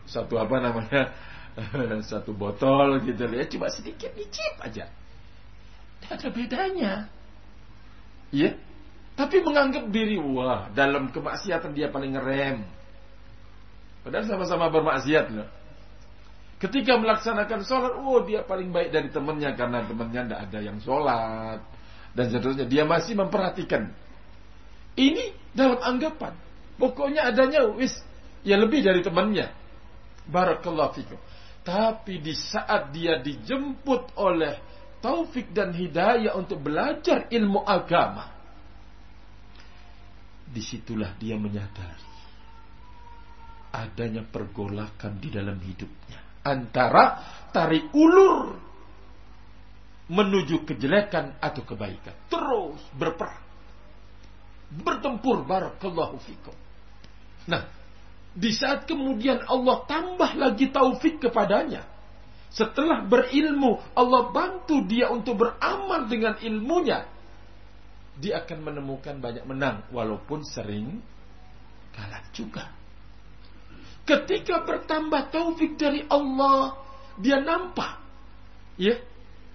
satu apa namanya? Satu botol gitu. Ya cuma sedikit dicip aja. Tidak ada bedanya. Ya. Tapi menganggap diri wah dalam kemaksiatan dia paling ngerem. Padahal sama-sama bermaksiat loh. Ketika melaksanakan sholat oh dia paling baik dari temannya karena temannya tidak ada yang sholat. Dan seterusnya. Dia masih memperhatikan. Ini dalam anggapan. Pokoknya adanya wis ya lebih dari temannya. Barakallahu fikum. Tapi di saat dia dijemput oleh taufik dan hidayah untuk belajar ilmu agama, di situlah dia menyadari adanya pergolakan di dalam hidupnya. Antara tarik ulur menuju kejelekan atau kebaikan. Terus berperang. Bertempur barakallahu fikum. Nah, di saat kemudian Allah tambah lagi taufik kepadanya. Setelah berilmu, Allah bantu dia untuk beramal dengan ilmunya. Dia akan menemukan banyak menang, walaupun sering kalah juga. Ketika bertambah taufik dari Allah, dia nampak. Ya,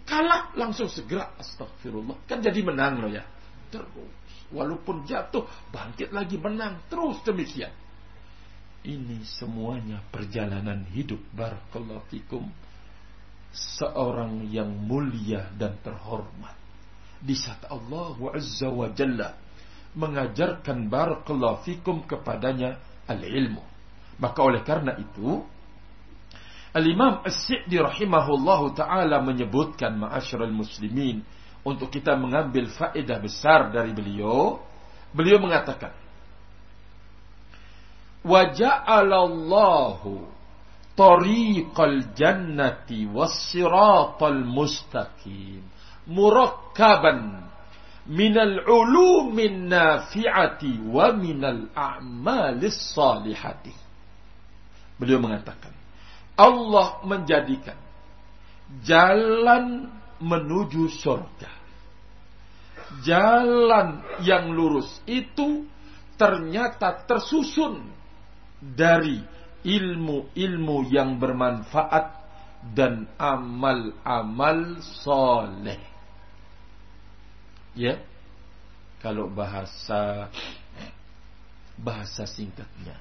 kalah langsung segera astagfirullah. Kan jadi menang loh ya. Terus Walaupun jatuh, bangkit lagi menang. Terus demikian. Ini semuanya perjalanan hidup. Barakallahu fikum. Seorang yang mulia dan terhormat. Di saat Allah Azza wa Jalla mengajarkan barakallahu fikum kepadanya al-ilmu. Maka oleh karena itu, Al-Imam As-Si'di rahimahullahu ta'ala menyebutkan ma'asyiral muslimin untuk kita mengambil faedah besar dari beliau, beliau mengatakan, "Waja'alallahu tariqal jannati was-siratal mustaqim murakkaban minal ulumin nafi'ati wa minal a'malis salihati." Beliau mengatakan, Allah menjadikan jalan menuju surga. Jalan yang lurus itu ternyata tersusun dari ilmu-ilmu yang bermanfaat dan amal-amal soleh. Ya, kalau bahasa bahasa singkatnya,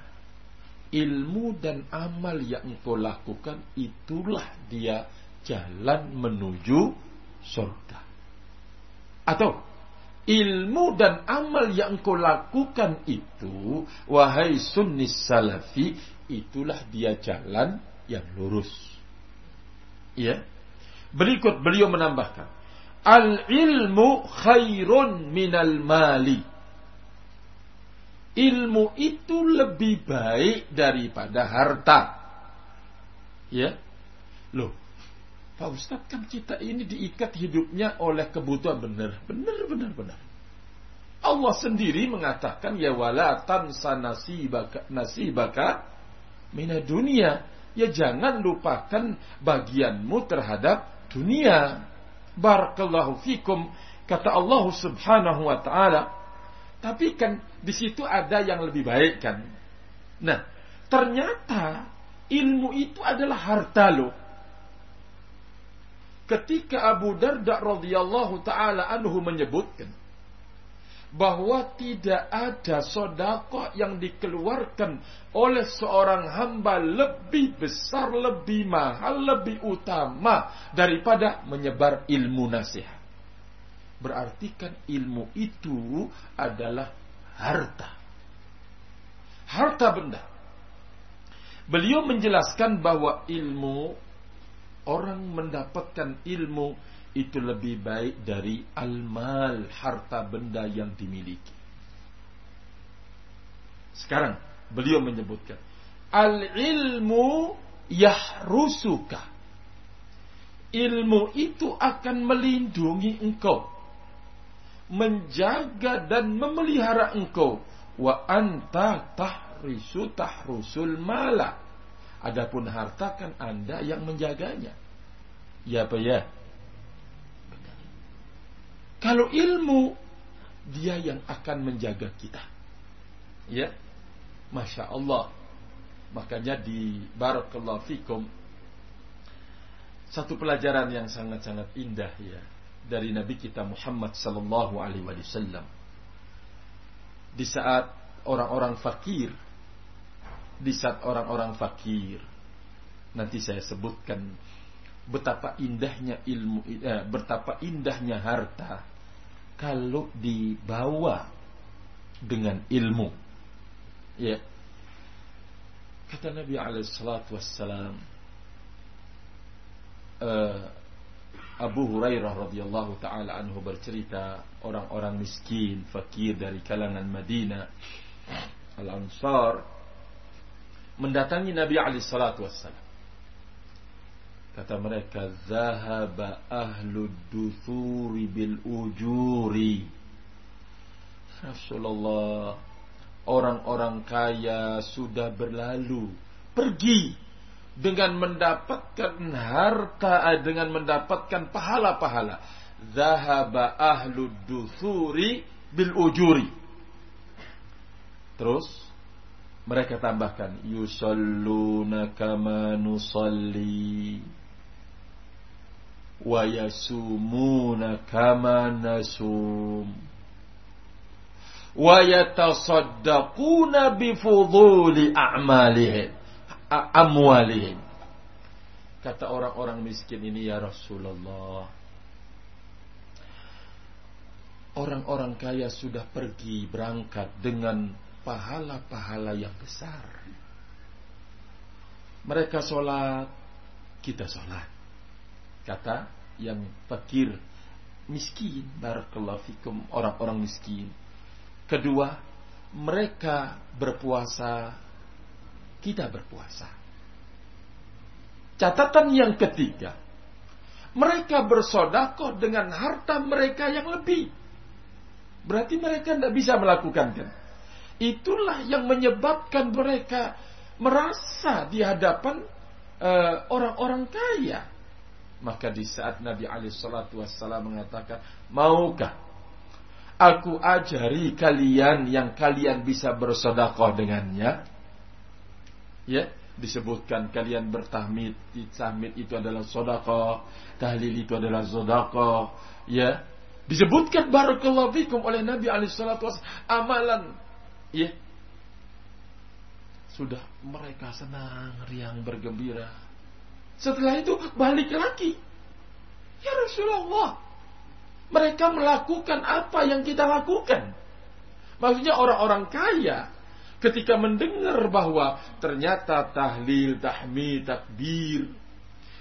ilmu dan amal yang engkau lakukan itulah dia jalan menuju surga. Atau ilmu dan amal yang engkau lakukan itu, wahai sunnis salafi, itulah dia jalan yang lurus. Ya. Berikut beliau menambahkan, al ilmu khairun minal mali. Ilmu itu lebih baik daripada harta. Ya. Loh, Pak Ustadz kan kita ini diikat hidupnya oleh kebutuhan benar. Benar, benar, benar. Allah sendiri mengatakan ya wala tansa nasibaka nasibaka mina dunia. Ya jangan lupakan bagianmu terhadap dunia. Barakallahu fikum kata Allah Subhanahu wa taala. Tapi kan di situ ada yang lebih baik kan. Nah, ternyata ilmu itu adalah harta loh ketika Abu Darda radhiyallahu taala anhu menyebutkan bahwa tidak ada sodakoh yang dikeluarkan oleh seorang hamba lebih besar, lebih mahal, lebih utama daripada menyebar ilmu nasihat. Berarti kan ilmu itu adalah harta. Harta benda. Beliau menjelaskan bahwa ilmu orang mendapatkan ilmu itu lebih baik dari almal harta benda yang dimiliki. Sekarang beliau menyebutkan al ilmu yahrusuka. Ilmu itu akan melindungi engkau. Menjaga dan memelihara engkau. Wa anta tahrisu tahrusul mala. Adapun harta kan anda yang menjaganya. Ya apa ya? Kalau ilmu, dia yang akan menjaga kita. Ya, Masya Allah. Makanya di Barakallahu Fikum satu pelajaran yang sangat-sangat indah ya dari Nabi kita Muhammad sallallahu alaihi wasallam. Di saat orang-orang fakir, di saat orang-orang fakir, nanti saya sebutkan betapa indahnya ilmu, eh, betapa indahnya harta kalau dibawa dengan ilmu. Ya, Kata Nabi alaihissalatu wassalam uh, Abu Hurairah radhiyallahu taala anhu bercerita orang-orang miskin, fakir dari kalangan Madinah Al-Ansar mendatangi Nabi alaihissalatu wassalam. Kata mereka, "Zahaba ahlu duthuri bil ujuri." Rasulullah, orang-orang kaya sudah berlalu, pergi dengan mendapatkan harta, dengan mendapatkan pahala-pahala. Zahaba ahlu duthuri bil ujuri. Terus mereka tambahkan yusalluna kama nusalli wa yasumuna kama nasum wa yatasaddaquna bifuduli a'malihim amwalihim. Kata orang-orang miskin ini ya Rasulullah orang-orang kaya sudah pergi berangkat dengan pahala-pahala yang besar mereka sholat kita sholat kata yang fakir miskin barakallahu fikum orang-orang miskin Kedua, mereka berpuasa, kita berpuasa. Catatan yang ketiga, mereka bersodakoh dengan harta mereka yang lebih. Berarti mereka tidak bisa melakukan kan? Itulah yang menyebabkan mereka merasa di hadapan eh, orang-orang uh, kaya. Maka di saat Nabi Ali Shallallahu Wasallam mengatakan, maukah Aku ajari kalian yang kalian bisa bersodakoh dengannya. Ya, disebutkan kalian bertahmid, tahmid itu adalah sodakoh, tahlil itu adalah sodakoh. Ya, disebutkan barakallahu fikum oleh Nabi alaihi salatu amalan. Ya, sudah mereka senang, riang, bergembira. Setelah itu balik lagi. Ya Rasulullah, mereka melakukan apa yang kita lakukan. Maksudnya orang-orang kaya ketika mendengar bahwa ternyata tahlil, tahmid, takbir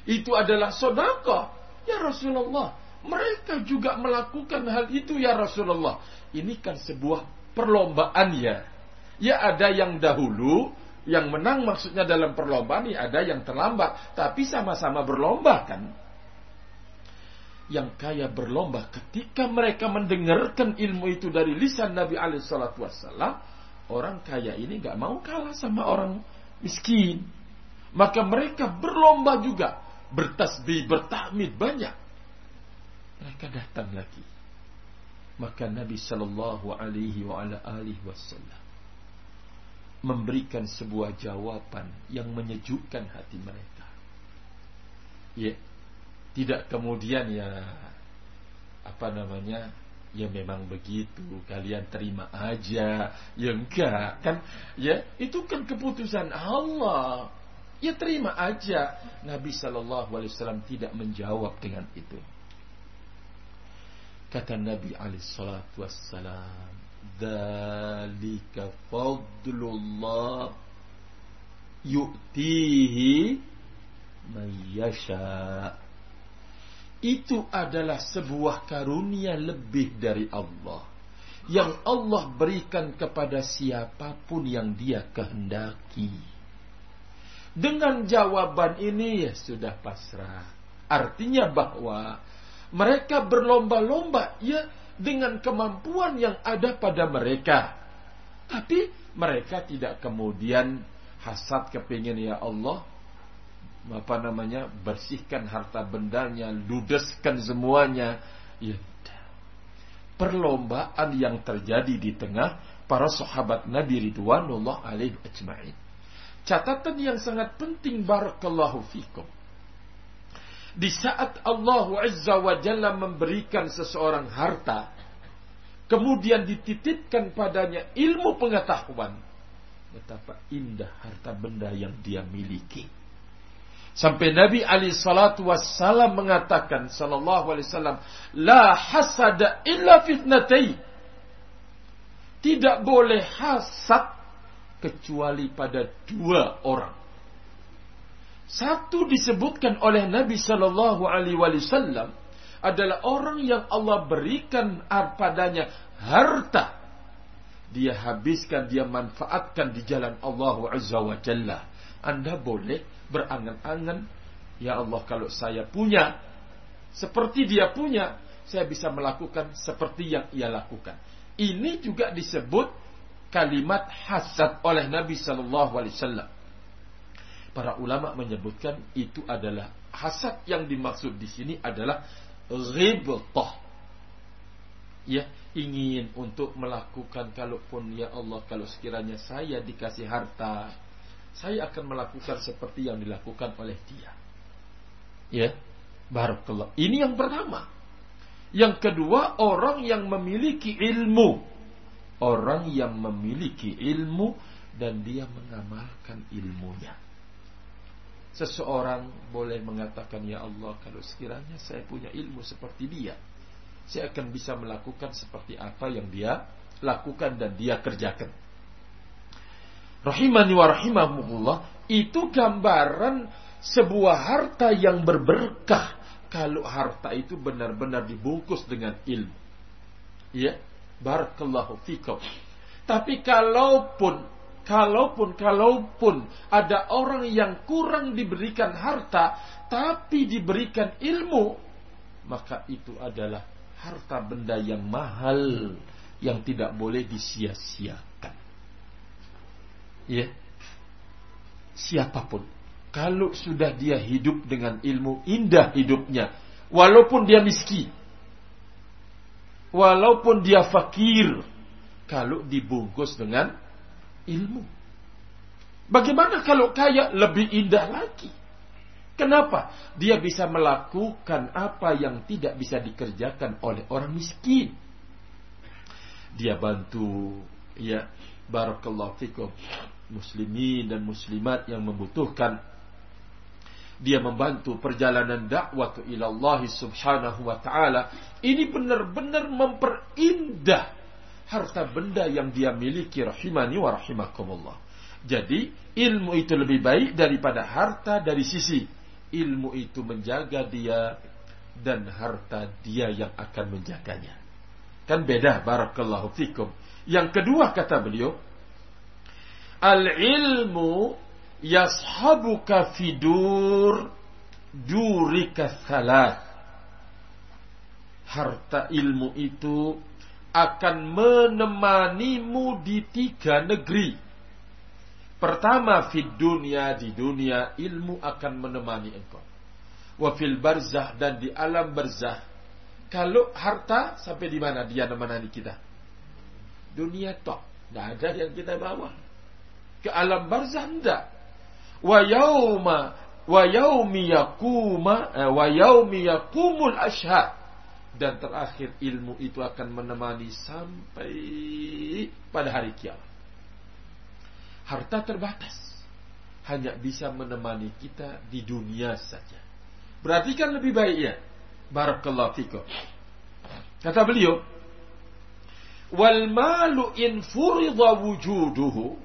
itu adalah sodako. Ya Rasulullah, mereka juga melakukan hal itu ya Rasulullah. Ini kan sebuah perlombaan ya. Ya ada yang dahulu, yang menang maksudnya dalam perlombaan, ya ada yang terlambat. Tapi sama-sama berlomba kan yang kaya berlomba ketika mereka mendengarkan ilmu itu dari lisan Nabi alaihissalatu wassalam orang kaya ini gak mau kalah sama orang miskin maka mereka berlomba juga bertasbih bertahmid banyak mereka datang lagi maka Nabi Shallallahu Alaihi Wasallam memberikan sebuah jawaban yang menyejukkan hati mereka. Ya, tidak kemudian ya apa namanya ya memang begitu kalian terima aja. Ya enggak kan? Ya itu kan keputusan Allah. Ya terima aja. Nabi Shallallahu Alaihi Wasallam tidak menjawab dengan itu kata Nabi Alaihi Wasallam dalika fadlullah yu'tihi man yasha' itu adalah sebuah karunia lebih dari Allah yang Allah berikan kepada siapa pun yang Dia kehendaki. Dengan jawaban ini ya sudah pasrah. Artinya bahwa mereka berlomba-lomba ya dengan kemampuan yang ada pada mereka. Tapi mereka tidak kemudian hasad kepingin ya Allah apa namanya bersihkan harta bendanya, ludeskan semuanya. Ya, perlombaan yang terjadi di tengah para sahabat Nabi Ridwanullah alaihi ajma'in. Catatan yang sangat penting barakallahu fikum. Di saat Allah Azza wa Jalla memberikan seseorang harta, kemudian dititipkan padanya ilmu pengetahuan, betapa indah harta benda yang dia miliki. Sampai Nabi Ali salatu wassalam mengatakan sallallahu alaihi wasallam, la hasada illa fitnatai. Tidak boleh hasad kecuali pada dua orang. Satu disebutkan oleh Nabi Shallallahu Alaihi Wasallam adalah orang yang Allah berikan padanya harta. Dia habiskan, dia manfaatkan di jalan Allah Azza wa Jalla. Anda boleh berangan-angan, ya Allah kalau saya punya seperti dia punya, saya bisa melakukan seperti yang ia lakukan. Ini juga disebut kalimat hasad oleh Nabi Shallallahu Alaihi Wasallam. Para ulama menyebutkan itu adalah hasad yang dimaksud di sini adalah ghibtah. Ya, ingin untuk melakukan kalaupun ya Allah kalau sekiranya saya dikasih harta, saya akan melakukan seperti yang dilakukan oleh dia. Ya, barakallah. Ini yang pertama. Yang kedua, orang yang memiliki ilmu orang yang memiliki ilmu dan dia mengamalkan ilmunya. Seseorang boleh mengatakan, "Ya Allah, kalau sekiranya saya punya ilmu seperti dia, saya akan bisa melakukan seperti apa yang dia lakukan dan dia kerjakan." Rahimani wa rahimahumullah, itu gambaran sebuah harta yang berberkah kalau harta itu benar-benar dibungkus dengan ilmu. Ya, Barakallahu fikum. Tapi kalaupun kalaupun kalaupun ada orang yang kurang diberikan harta tapi diberikan ilmu maka itu adalah harta benda yang mahal yang tidak boleh disia-siakan. Ya. Siapa pun kalau sudah dia hidup dengan ilmu indah hidupnya walaupun dia miskin walaupun dia fakir kalau dibungkus dengan ilmu. Bagaimana kalau kaya lebih indah lagi? Kenapa? Dia bisa melakukan apa yang tidak bisa dikerjakan oleh orang miskin. Dia bantu ya barakallahu fikum muslimin dan muslimat yang membutuhkan dia membantu perjalanan dakwah ilallah subhanahu wa ta'ala ini benar-benar memperindah harta benda yang dia miliki rahimani wa rahimakumullah. Jadi ilmu itu lebih baik daripada harta dari sisi ilmu itu menjaga dia dan harta dia yang akan menjaganya. Kan beda barakallahu fikum. Yang kedua kata beliau al ilmu yashabuka fidur durika salat harta ilmu itu akan menemanimu di tiga negeri. Pertama, fid dunia di dunia ilmu akan menemani engkau. Wa fil barzah dan di alam barzah. Kalau harta sampai di mana dia menemani kita? Dunia tok, tidak ada yang kita bawa. Ke alam barzah tidak wa yauma wa yaumi yakuma eh, wa yaumi yakumul ashhad dan terakhir ilmu itu akan menemani sampai pada hari kiamat. Harta terbatas hanya bisa menemani kita di dunia saja. Berarti kan lebih baik ya. Barakallahu fikum. Kata beliau, "Wal malu in furida wujuduhu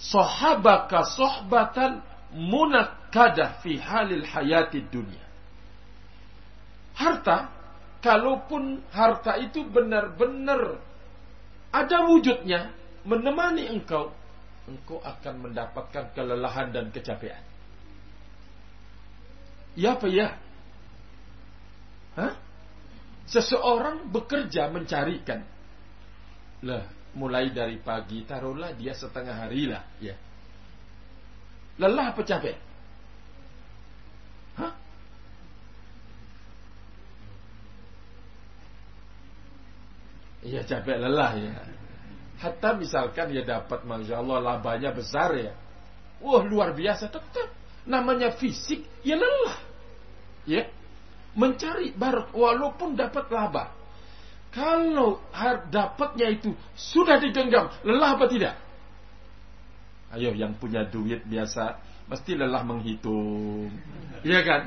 sahabaka sohbatan munakkadah fi halil hayati dunia. Harta, kalaupun harta itu benar-benar ada wujudnya, menemani engkau, engkau akan mendapatkan kelelahan dan kecapean. Ya apa ya? Hah? Seseorang bekerja mencarikan. Lah, mulai dari pagi taruhlah dia setengah hari lah, ya. Lelah apa capek? Hah? Iya capek lelah ya. Hatta misalkan ya dapat Masya Allah labanya besar ya. Wah luar biasa tetap. Namanya fisik ya lelah. Ya. Mencari barat walaupun dapat laba. Kalau dapatnya itu sudah digenggam, lelah apa tidak? Ayo yang punya duit biasa mesti lelah menghitung. Iya kan?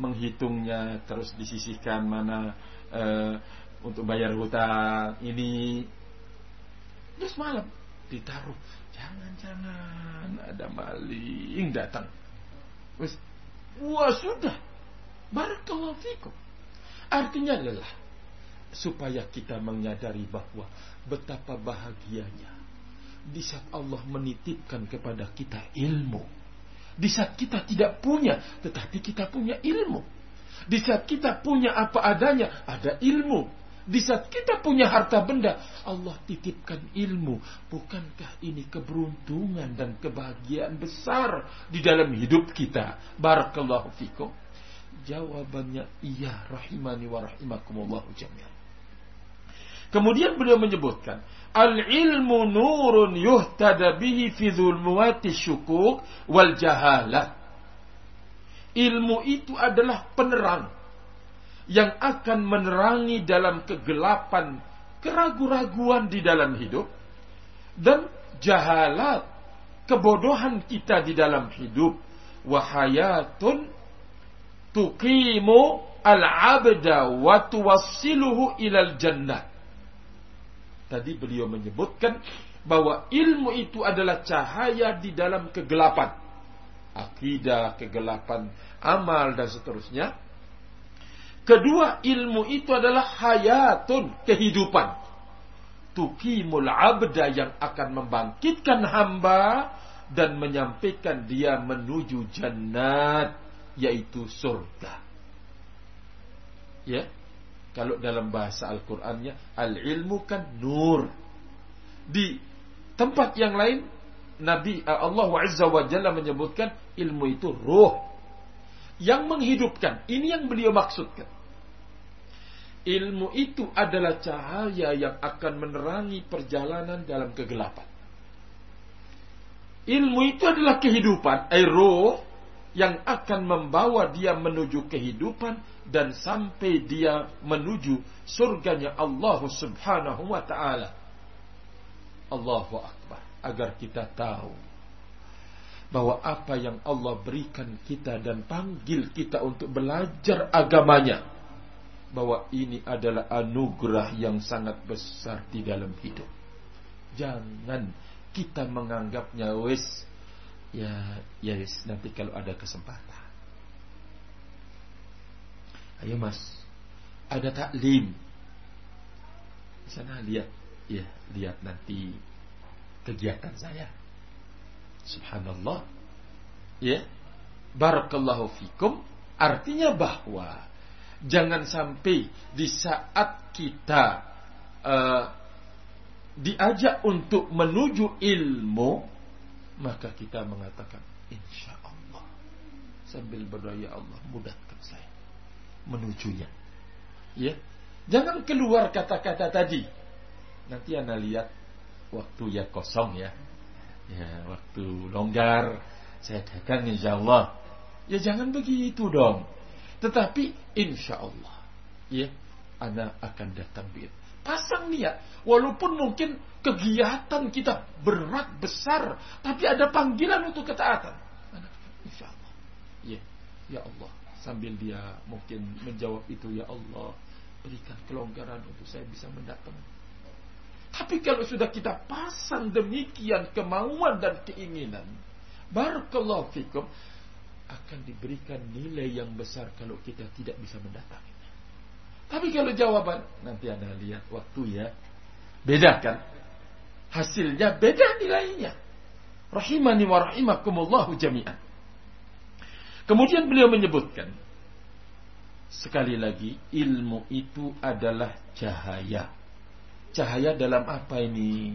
Menghitungnya terus disisihkan mana uh, untuk bayar hutang ini Terus malam ditaruh. Jangan-jangan ada maling datang. Wes, wah sudah. Barakallahu fikum. Artinya lelah. Supaya kita menyadari bahwa betapa bahagianya. Di saat Allah menitipkan kepada kita ilmu. Di saat kita tidak punya, tetapi kita punya ilmu. Di saat kita punya apa adanya, ada ilmu. Di saat kita punya harta benda, Allah titipkan ilmu. Bukankah ini keberuntungan dan kebahagiaan besar di dalam hidup kita? Barakallahu fikum. Jawabannya iya rahimani wa rahimakumullah jami'an. Kemudian beliau menyebutkan, Al-ilmu nurun yuhtada bihi fi dhulmuwati syukuk wal jahalah. Ilmu itu adalah penerang yang akan menerangi dalam kegelapan keraguan-raguan di dalam hidup dan jahalat kebodohan kita di dalam hidup. Wahayatun tuqimu al-abda wa tuwassiluhu ilal jannah. Tadi beliau menyebutkan bahwa ilmu itu adalah cahaya di dalam kegelapan. Akidah kegelapan amal dan seterusnya Kedua, ilmu itu adalah hayatun, kehidupan. Tukimul abda yang akan membangkitkan hamba dan menyampaikan dia menuju jannat, yaitu surga. Ya, kalau dalam bahasa Al-Qur'annya al-ilmu kan nur. Di tempat yang lain Nabi Allah Azza wa Jalla menyebutkan ilmu itu ruh yang menghidupkan. Ini yang beliau maksudkan. Ilmu itu adalah cahaya yang akan menerangi perjalanan dalam kegelapan. Ilmu itu adalah kehidupan, air roh yang akan membawa dia menuju kehidupan dan sampai dia menuju surganya Allah Subhanahu wa taala. Allahu akbar agar kita tahu bahwa apa yang Allah berikan kita dan panggil kita untuk belajar agamanya bahwa ini adalah anugerah yang sangat besar di dalam hidup. Jangan kita menganggapnya wis ya ya wis nanti kalau ada kesempatan. Ayo Mas, ada taklim. Di sana lihat ya, lihat nanti kegiatan saya. Subhanallah. Ya. Barakallahu fikum artinya bahwa Jangan sampai di saat kita uh, diajak untuk menuju ilmu, maka kita mengatakan, Insya Allah. Sambil berdoa, ya Allah, mudahkan saya menujunya. Ya, Jangan keluar kata-kata tadi. Nanti anda lihat waktu ya kosong ya. Ya, waktu longgar saya dagang insya Allah. Ya jangan begitu dong. Tetapi insya Allah, ya, anak akan datang bir. Pasang niat, walaupun mungkin kegiatan kita berat besar, tapi ada panggilan untuk ketaatan. Insya Allah, ya, ya Allah. Sambil dia mungkin menjawab itu, ya Allah, berikan kelonggaran untuk saya bisa mendatang. Tapi kalau sudah kita pasang demikian kemauan dan keinginan, barakallahu fikum, akan diberikan nilai yang besar kalau kita tidak bisa mendatanginya. Tapi kalau jawaban nanti Anda lihat waktu ya. Beda kan? Hasilnya beda nilainya. Rahimani wa rahimakumullahu jami'an. Kemudian beliau menyebutkan sekali lagi ilmu itu adalah cahaya. Cahaya dalam apa ini?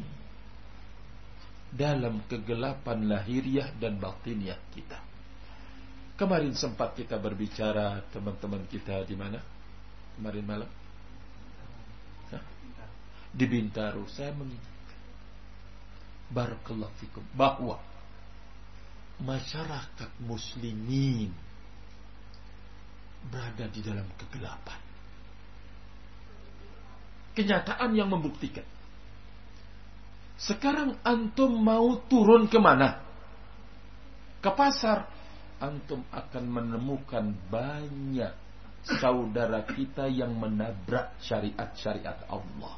Dalam kegelapan lahiriah dan batiniah kita. Kemarin sempat kita berbicara teman-teman kita di mana? Kemarin malam? Hah? Di Bintaro. Saya mengingat barakallahu fikum bahwa masyarakat muslimin berada di dalam kegelapan. Kenyataan yang membuktikan. Sekarang antum mau turun ke mana? Ke pasar. Antum akan menemukan banyak saudara kita yang menabrak syariat-syariat Allah.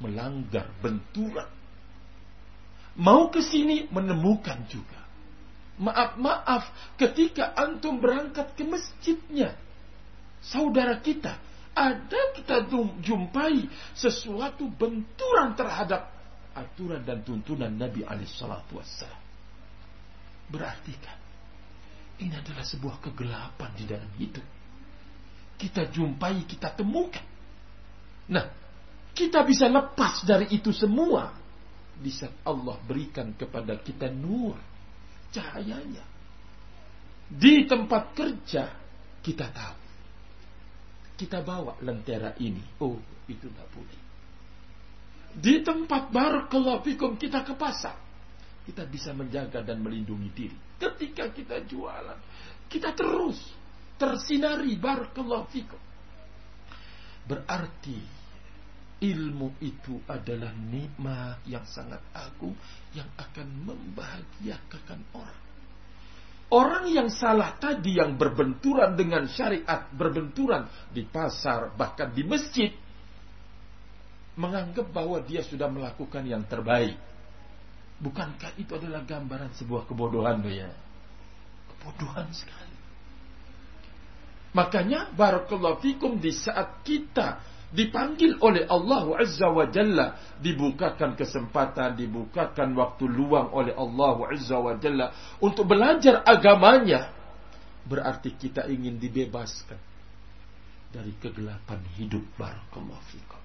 Melanggar benturan Mau ke sini menemukan juga. Maaf-maaf ketika antum berangkat ke masjidnya. Saudara kita. Ada kita jumpai sesuatu benturan terhadap aturan dan tuntunan Nabi alaihissalatu wassalam. Berarti kan ini adalah sebuah kegelapan di dalam hidup. Kita jumpai, kita temukan. Nah, kita bisa lepas dari itu semua di saat Allah berikan kepada kita nur, cahayanya. Di tempat kerja kita tahu. Kita bawa lentera ini. Oh, itu tidak boleh. Di tempat barakallahu fikum kita ke pasar. Kita bisa menjaga dan melindungi diri. Ketika kita jualan, kita terus tersinari barakallahu fikum. Berarti ilmu itu adalah nikmat yang sangat agung yang akan membahagiakan orang. Orang yang salah tadi yang berbenturan dengan syariat, berbenturan di pasar, bahkan di masjid, menganggap bahwa dia sudah melakukan yang terbaik. Bukankah itu adalah gambaran sebuah kebodohan ya? Kebodohan sekali. Makanya barakallahu fikum di saat kita dipanggil oleh Allah Azza wa Jalla. Dibukakan kesempatan dibukakan waktu luang oleh Allah Azza wa Jalla untuk belajar agamanya. Berarti kita ingin dibebaskan dari kegelapan hidup. Barakallahu fikum.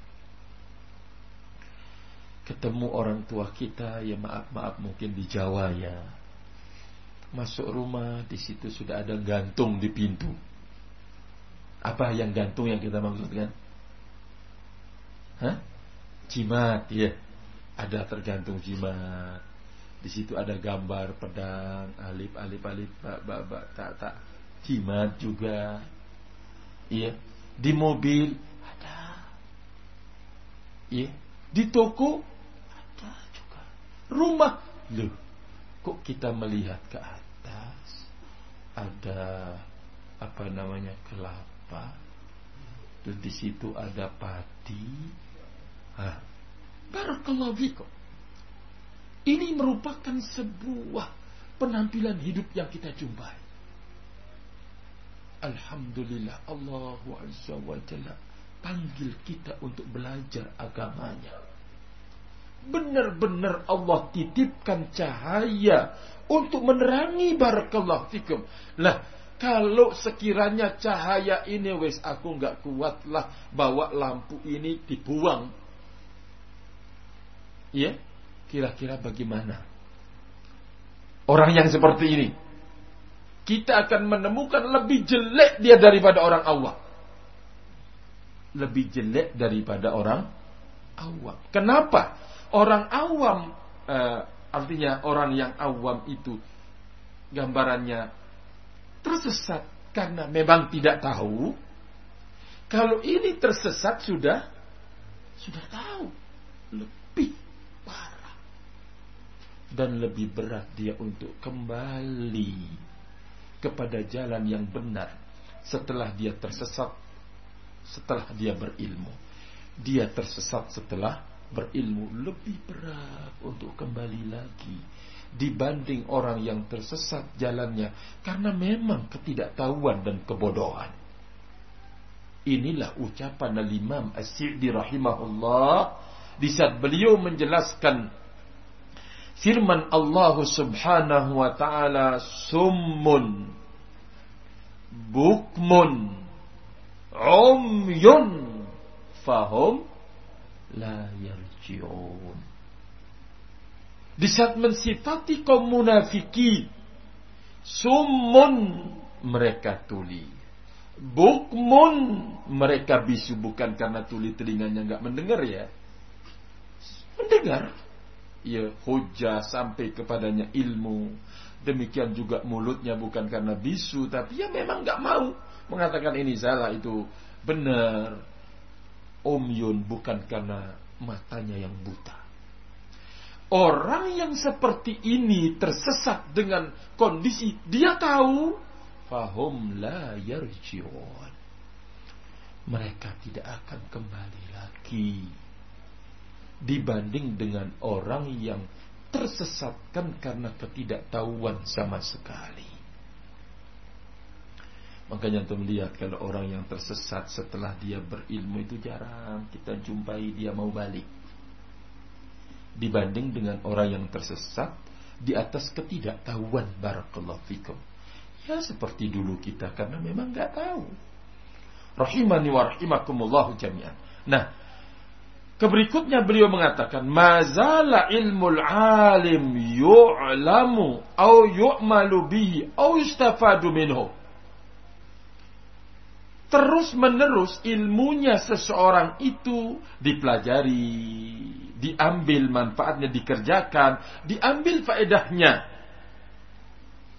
Ketemu orang tua kita ya maaf maaf mungkin di Jawa ya. Masuk rumah di situ sudah ada gantung di pintu. Apa yang gantung yang kita maksudkan Hah? Jimat, ya. Ada tergantung jimat. Di situ ada gambar pedang, alif, alif, alif, ba, ba, ba, tak, tak. Jimat juga. Iya. Di mobil ada. Iya. Di toko ada juga. Rumah, loh. Kok kita melihat ke atas ada apa namanya kelapa Terus di situ ada padi. Barakallahu fikum. Ini merupakan sebuah penampilan hidup yang kita jumpai. Alhamdulillah Allah Azza wa Jalla panggil kita untuk belajar agamanya. Benar-benar Allah titipkan cahaya untuk menerangi barakallahu fikum. Lah, kalau sekiranya cahaya ini wes aku nggak kuatlah bawa lampu ini dibuang. Ya, kira-kira bagaimana? Orang yang seperti ini kita akan menemukan lebih jelek dia daripada orang awam. Lebih jelek daripada orang awam. Kenapa? Orang awam uh, artinya orang yang awam itu gambarannya tersesat karena memang tidak tahu. Kalau ini tersesat sudah sudah tahu lebih dan lebih berat dia untuk kembali kepada jalan yang benar setelah dia tersesat setelah dia berilmu. Dia tersesat setelah berilmu lebih berat untuk kembali lagi dibanding orang yang tersesat jalannya karena memang ketidaktahuan dan kebodohan. Inilah ucapan al-Imam As-Sa'di rahimahullah di saat beliau menjelaskan firman Allah Subhanahu wa taala summun bukmun umyun fahum la yarji'un. Di saat mensifati kaum munafiki summun mereka tuli. Bukmun mereka bisu bukan karena tuli telinganya nggak mendengar ya. Mendengar ya hujah sampai kepadanya ilmu. Demikian juga mulutnya bukan karena bisu tapi ya memang nggak mau mengatakan ini salah itu. Benar. Omyun bukan karena matanya yang buta. Orang yang seperti ini tersesat dengan kondisi dia tahu fahum la yarjiun. Mereka tidak akan kembali lagi dibanding dengan orang yang tersesatkan karena ketidaktahuan sama sekali. Makanya untuk melihat kalau orang yang tersesat setelah dia berilmu itu jarang kita jumpai dia mau balik. Dibanding dengan orang yang tersesat di atas ketidaktahuan barakallahu fikum. Ya seperti dulu kita karena memang nggak tahu. Rahimani wa rahimakumullah jami'an. Nah, Keberikutnya beliau mengatakan, "Mazala ilmul alim yu'lamu au yu'malu bihi au yustafadu minhu." Terus menerus ilmunya seseorang itu dipelajari, diambil manfaatnya, dikerjakan, diambil faedahnya.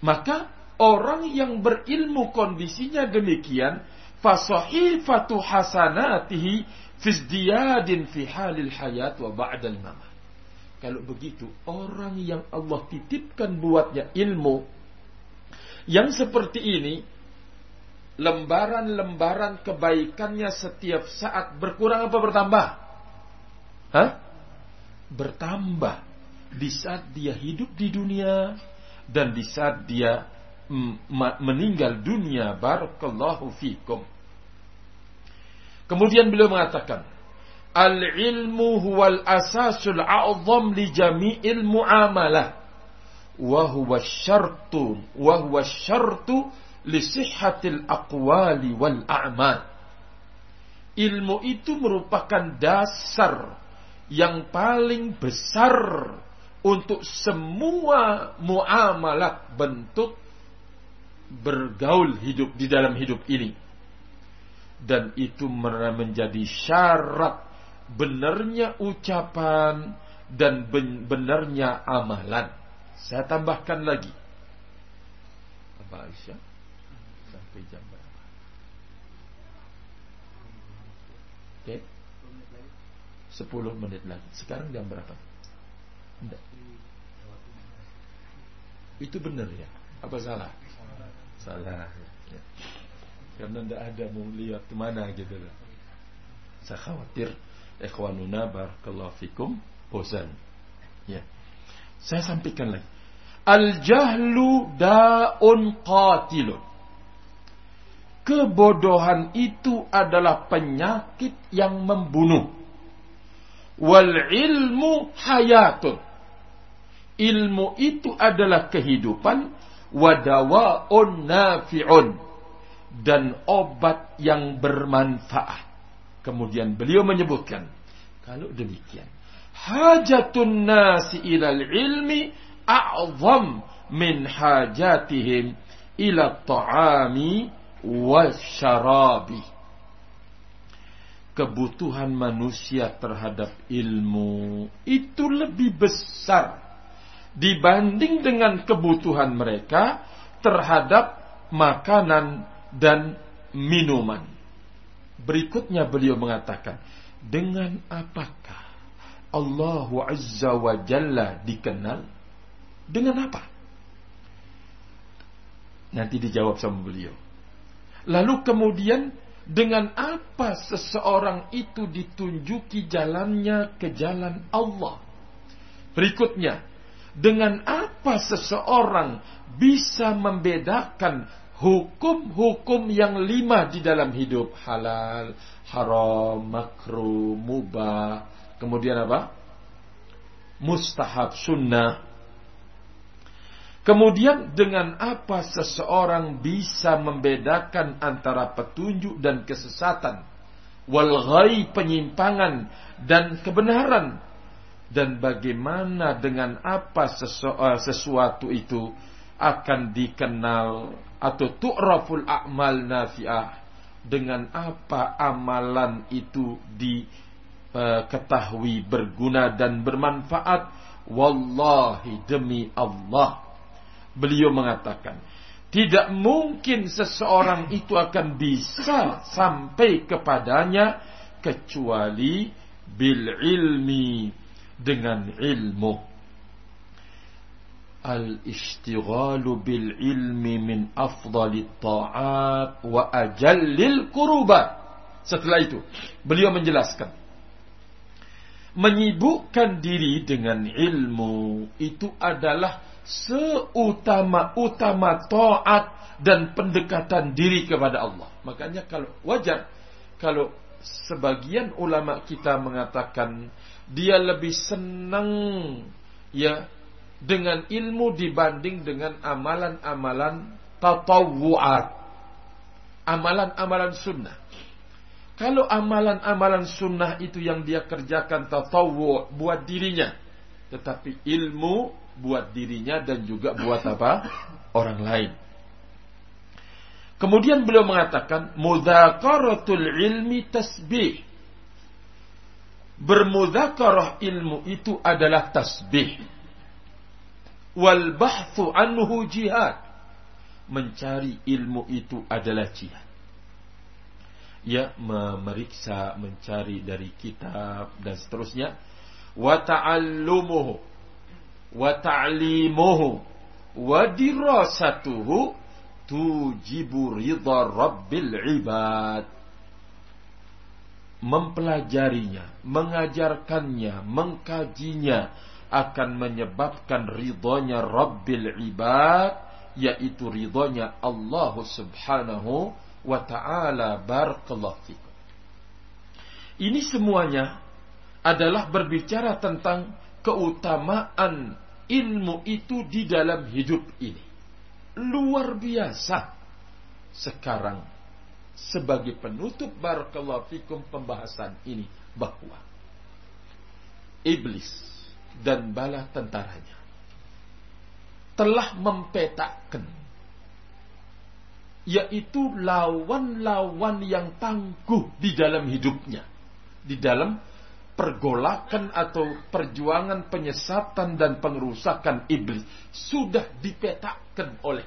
Maka orang yang berilmu kondisinya demikian, fasahifatu hasanatihi Fizdiyadin fi halil hayat wa ba'dal mamat. Kalau begitu, orang yang Allah titipkan buatnya ilmu yang seperti ini, lembaran-lembaran kebaikannya setiap saat berkurang apa bertambah? Hah? Bertambah di saat dia hidup di dunia dan di saat dia meninggal dunia. Barakallahu fikum. Kemudian beliau mengatakan, Al-ilmu huwal asasul a'zam li jami'il muamalah. Wa huwa syartu, wa huwa syartu li sihhatil aqwali wal a'mal. Ilmu itu merupakan dasar yang paling besar untuk semua muamalat bentuk bergaul hidup di dalam hidup ini dan itu menjadi syarat benarnya ucapan dan benarnya amalan. Saya tambahkan lagi. Apa Aisyah? Sampai jam berapa? Oke. Okay. 10 menit lagi. Sekarang jam berapa? Enggak. Itu benar ya? Apa salah? Salah. Ya. Karena tidak ada mau lihat ke mana gitu loh. Saya khawatir ikhwanuna barakallahu fikum bosan. Ya. Saya sampaikan lagi. Al-jahlu da'un qatilun. Kebodohan itu adalah penyakit yang membunuh. Wal ilmu hayatun. Ilmu itu adalah kehidupan. Wadawa'un nafi'un dan obat yang bermanfaat. Kemudian beliau menyebutkan, kalau demikian, hajatun nasi ilal ilmi a'zam min hajatihim ila ta'ami wasyarabi. Kebutuhan manusia terhadap ilmu itu lebih besar dibanding dengan kebutuhan mereka terhadap makanan dan minuman. Berikutnya beliau mengatakan, dengan apakah Allah Azza wa Jalla dikenal? Dengan apa? Nanti dijawab sama beliau. Lalu kemudian dengan apa seseorang itu ditunjuki jalannya ke jalan Allah? Berikutnya, dengan apa seseorang bisa membedakan hukum-hukum yang lima di dalam hidup halal, haram, makruh, mubah, kemudian apa? Mustahab, sunnah. Kemudian dengan apa seseorang bisa membedakan antara petunjuk dan kesesatan, wal penyimpangan dan kebenaran dan bagaimana dengan apa eh, sesuatu itu akan dikenal atau tu'raful a'mal nafi'ah. Dengan apa amalan itu diketahui eh, berguna dan bermanfaat? Wallahi demi Allah. Beliau mengatakan, tidak mungkin seseorang itu akan bisa sampai kepadanya kecuali bil ilmi dengan ilmu. Al-ishtighalu bil ilmi min afdali ta'at wa ajallil. Setelah itu, beliau menjelaskan. Menyibukkan diri dengan ilmu itu adalah seutama-utama taat dan pendekatan diri kepada Allah. Makanya kalau wajar kalau sebagian ulama kita mengatakan dia lebih senang ya dengan ilmu dibanding dengan amalan-amalan tatawu'at. Amalan-amalan sunnah. Kalau amalan-amalan sunnah itu yang dia kerjakan tatawu buat dirinya. Tetapi ilmu buat dirinya dan juga buat apa? Orang lain. Kemudian beliau mengatakan mudzakaratul ilmi tasbih. Bermudzakarah ilmu itu adalah tasbih. Wal bahthu anhu jihad. Mencari ilmu itu adalah jihad. Ya, memeriksa, mencari dari kitab dan seterusnya. Wa ta'allumuhu wa ta'limuhu wa dirasatuhu tujibu ridha rabbil ibad mempelajarinya, mengajarkannya, mengkajinya akan menyebabkan ridhonya Rabbil ibad yaitu ridhonya Allah Subhanahu wa taala barakallahu. Ini semuanya adalah berbicara tentang keutamaan ilmu itu di dalam hidup ini. Luar biasa. Sekarang sebagai penutup barakallahu fikum pembahasan ini bahwa iblis dan bala tentaranya telah mempetakan yaitu lawan-lawan yang tangguh di dalam hidupnya di dalam pergolakan atau perjuangan penyesatan dan pengerusakan iblis sudah dipetakan oleh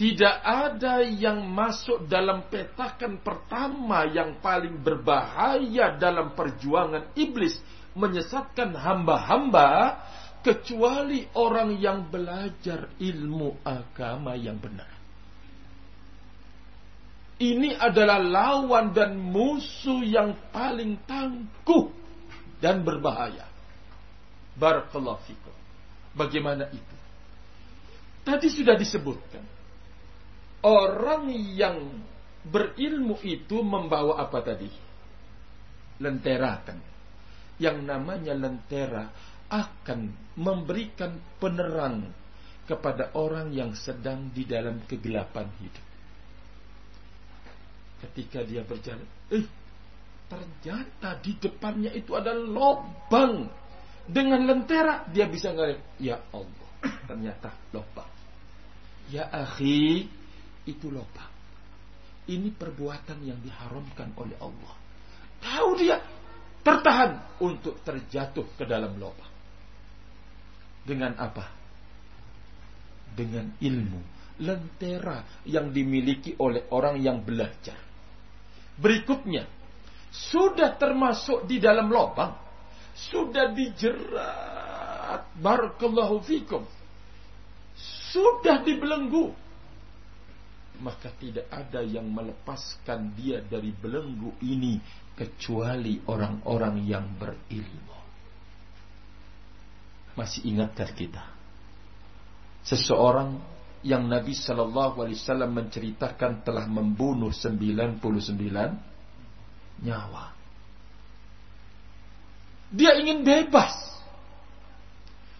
tidak ada yang masuk dalam petakan pertama yang paling berbahaya dalam perjuangan iblis menyesatkan hamba-hamba kecuali orang yang belajar ilmu agama yang benar. Ini adalah lawan dan musuh yang paling tangguh dan berbahaya. Barakallahu fikum. Bagaimana itu? Tadi sudah disebutkan. Orang yang berilmu itu membawa apa tadi? Lentera kan. Yang namanya lentera akan memberikan penerang kepada orang yang sedang di dalam kegelapan hidup ketika dia berjalan, eh ternyata di depannya itu ada lubang dengan lentera dia bisa ngeliat, ya Allah, ternyata lubang. Ya akhi, itu lubang. Ini perbuatan yang diharamkan oleh Allah. Tahu dia tertahan untuk terjatuh ke dalam lubang. Dengan apa? Dengan ilmu, lentera yang dimiliki oleh orang yang belajar berikutnya sudah termasuk di dalam lubang, sudah dijerat, barakallahu fikum, sudah dibelenggu, maka tidak ada yang melepaskan dia dari belenggu ini kecuali orang-orang yang berilmu. Masih ingatkah kita? Seseorang yang Nabi Shallallahu Alaihi Wasallam menceritakan telah membunuh 99 nyawa. Dia ingin bebas.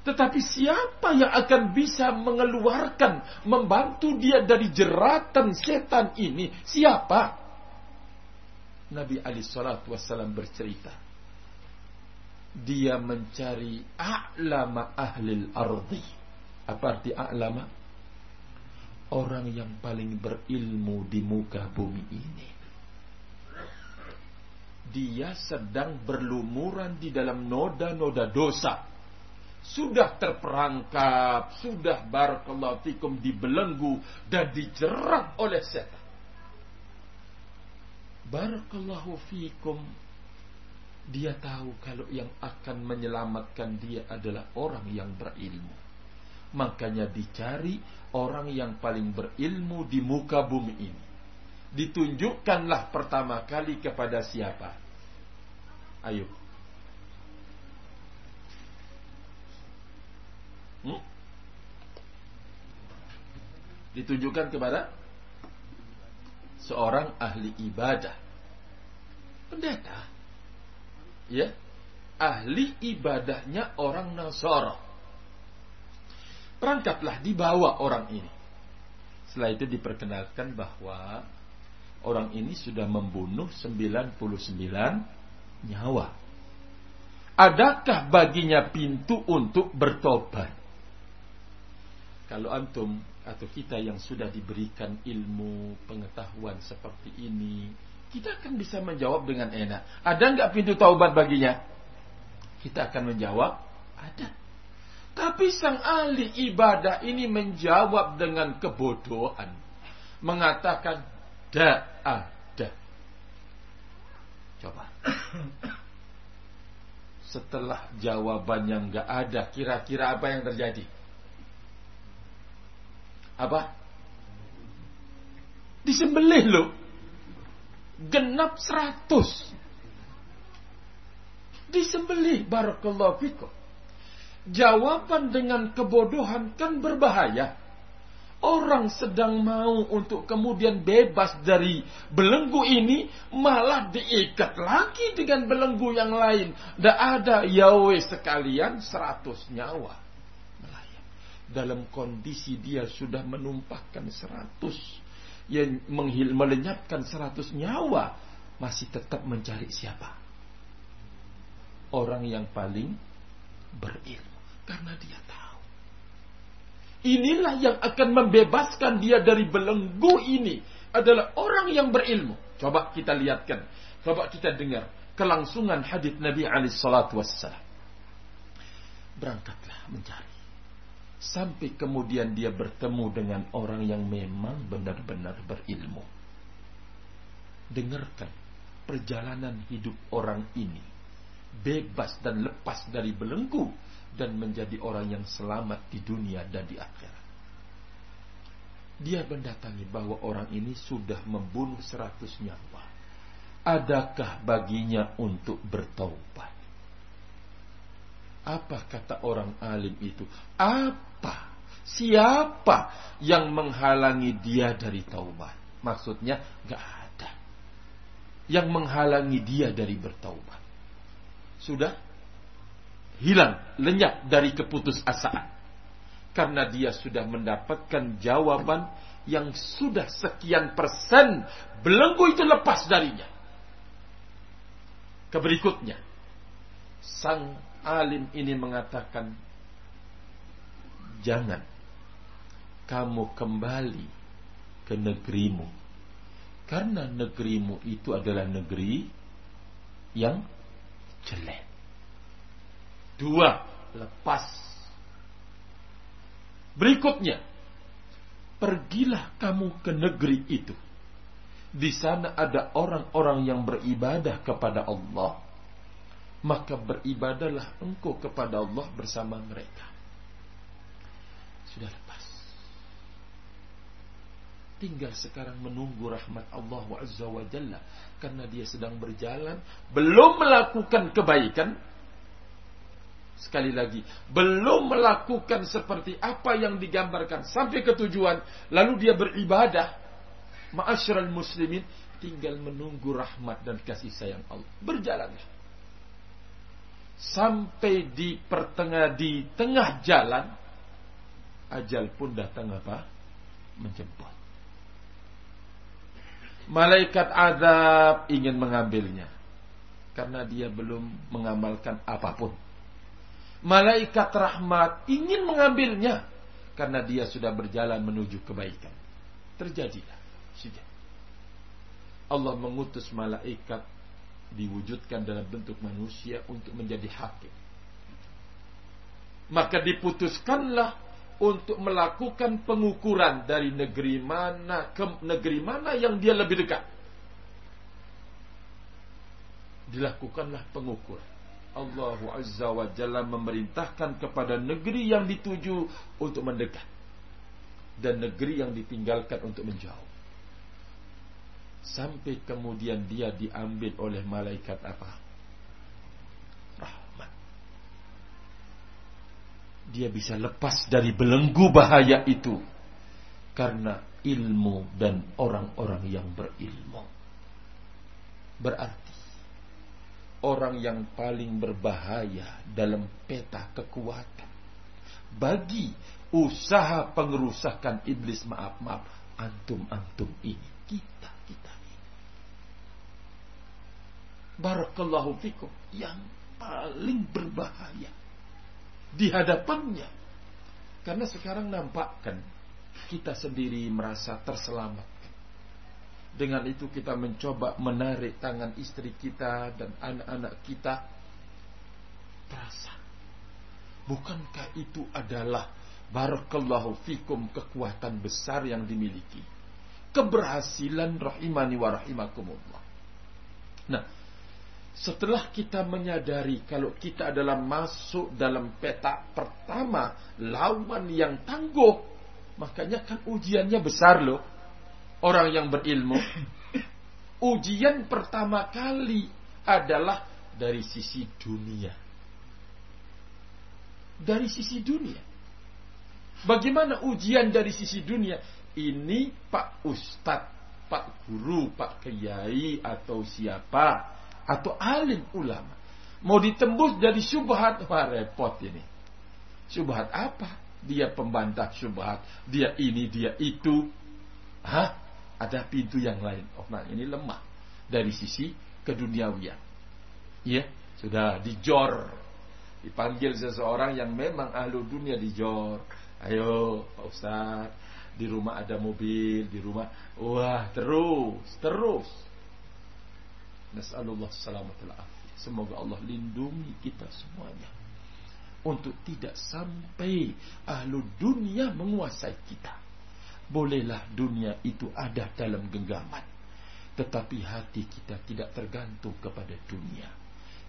Tetapi siapa yang akan bisa mengeluarkan, membantu dia dari jeratan setan ini? Siapa? Nabi Ali Shallallahu Wasallam bercerita, dia mencari a'lama ahlil ardi. Apa arti a'lama? Orang yang paling berilmu di muka bumi ini. Dia sedang berlumuran di dalam noda-noda dosa sudah terperangkap, sudah barakallahu fikum dibelenggu dan dijerat oleh setan. Barakallahu fikum dia tahu kalau yang akan menyelamatkan dia adalah orang yang berilmu. Makanya dicari orang yang paling berilmu di muka bumi ini. Ditunjukkanlah pertama kali kepada siapa? Ayo, Hmm? Ditujukan kepada seorang ahli ibadah. Pendeta. Ya. Ahli ibadahnya orang Nasara. Perangkatlah dibawa orang ini. Setelah itu diperkenalkan bahwa orang ini sudah membunuh 99 nyawa. Adakah baginya pintu untuk bertobat? Kalau antum atau kita yang sudah diberikan ilmu pengetahuan seperti ini, kita akan bisa menjawab dengan enak. Ada nggak pintu taubat baginya? Kita akan menjawab, ada. Tapi sang ahli ibadah ini menjawab dengan kebodohan. Mengatakan, tidak ada. Coba. Setelah jawabannya nggak ada, kira-kira apa yang terjadi? Apa? Disembelih loh. Genap seratus. Disembelih barakallahu fikum. Jawaban dengan kebodohan kan berbahaya. Orang sedang mau untuk kemudian bebas dari belenggu ini malah diikat lagi dengan belenggu yang lain. Tidak ada yawe sekalian seratus nyawa dalam kondisi dia sudah menumpahkan seratus yang menghil, melenyapkan seratus nyawa masih tetap mencari siapa? Orang yang paling berilmu karena dia tahu. Inilah yang akan membebaskan dia dari belenggu ini adalah orang yang berilmu. Coba kita lihatkan coba kita dengar kelangsungan hadis Nabi alaihi salatu wassalam. Berangkatlah mencari Sampai kemudian dia bertemu dengan orang yang memang benar-benar berilmu. Dengarkan perjalanan hidup orang ini. Bebas dan lepas dari belenggu. Dan menjadi orang yang selamat di dunia dan di akhirat. Dia mendatangi bahwa orang ini sudah membunuh seratus nyawa. Adakah baginya untuk bertaubat? Apa kata orang alim itu? Apa? Siapa yang menghalangi dia dari taubat? Maksudnya gak ada. Yang menghalangi dia dari bertaubat. Sudah hilang, lenyap dari keputusasaan. Karena dia sudah mendapatkan jawaban yang sudah sekian persen belenggu itu lepas darinya. Keberikutnya, sang alim ini mengatakan, jangan kamu kembali ke negerimu. Karena negerimu itu adalah negeri yang jelek. Dua, lepas. Berikutnya, pergilah kamu ke negeri itu. Di sana ada orang-orang yang beribadah kepada Allah maka beribadahlah engkau kepada Allah bersama mereka. Sudah lepas. Tinggal sekarang menunggu rahmat Allah Azza wa Jalla. Karena dia sedang berjalan. Belum melakukan kebaikan. Sekali lagi. Belum melakukan seperti apa yang digambarkan. Sampai ke tujuan. Lalu dia beribadah. Ma'asyiral muslimin. Tinggal menunggu rahmat dan kasih sayang Allah. Berjalanlah sampai di pertengah di tengah jalan ajal pun datang apa? Menjemput. Malaikat azab ingin mengambilnya. Karena dia belum mengamalkan apa pun. Malaikat rahmat ingin mengambilnya. Karena dia sudah berjalan menuju kebaikan. Terjadilah. Sudah. Allah mengutus malaikat diwujudkan dalam bentuk manusia untuk menjadi hakim. Maka diputuskanlah untuk melakukan pengukuran dari negeri mana ke negeri mana yang dia lebih dekat. Dilakukanlah pengukuran. Allah Azza wa Jalla memerintahkan kepada negeri yang dituju untuk mendekat dan negeri yang ditinggalkan untuk menjauh sampai kemudian dia diambil oleh malaikat apa? Rahmat. Dia bisa lepas dari belenggu bahaya itu karena ilmu dan orang-orang yang berilmu. Berarti orang yang paling berbahaya dalam peta kekuatan bagi usaha pengerusakan iblis maaf maaf antum antum ini kita barakallahu fikum yang paling berbahaya di hadapannya. Karena sekarang nampakkan kita sendiri merasa terselamatkan. Dengan itu kita mencoba menarik tangan istri kita dan anak-anak kita. Terasa. Bukankah itu adalah barakallahu fikum kekuatan besar yang dimiliki. Keberhasilan rahimani wa rahimakumullah. Nah, setelah kita menyadari kalau kita adalah masuk dalam peta pertama lawan yang tangguh, makanya kan ujiannya besar loh. Orang yang berilmu, ujian pertama kali adalah dari sisi dunia. Dari sisi dunia. Bagaimana ujian dari sisi dunia? Ini Pak Ustadz, Pak Guru, Pak Kiai atau siapa atau alim ulama. Mau ditembus jadi syubhat wah repot ini. Syubhat apa? Dia pembantah syubhat dia ini dia itu. Hah? Ada pintu yang lain. Oh nah ini lemah dari sisi keduniawian. Ya sudah dijor. Dipanggil seseorang yang memang ahlu dunia dijor. Ayo Pak Ustaz di rumah ada mobil di rumah. Wah terus terus Nas'alullah salamatul. Semoga Allah lindungi kita semuanya. Untuk tidak sampai ahlu dunia menguasai kita. Bolehlah dunia itu ada dalam genggaman. Tetapi hati kita tidak tergantung kepada dunia.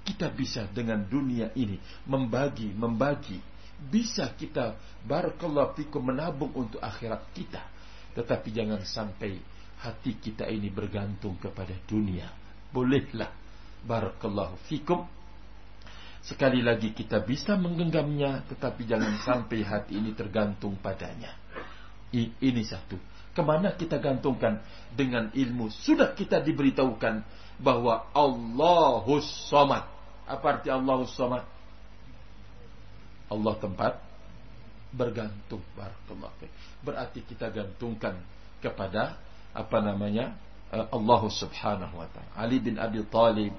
Kita bisa dengan dunia ini membagi, membagi. Bisa kita barakallahu fikum menabung untuk akhirat kita. Tetapi jangan sampai hati kita ini bergantung kepada dunia bolehlah. Barakallahu fikum. Sekali lagi kita bisa menggenggamnya tetapi jangan sampai hati ini tergantung padanya. Ini satu. Ke mana kita gantungkan? Dengan ilmu sudah kita diberitahukan bahwa Allahus Somad. Apa arti Allahus Somad? Allah tempat bergantung. Barakallahu berarti kita gantungkan kepada apa namanya Allah Subhanahu wa taala. Ali bin Abi Thalib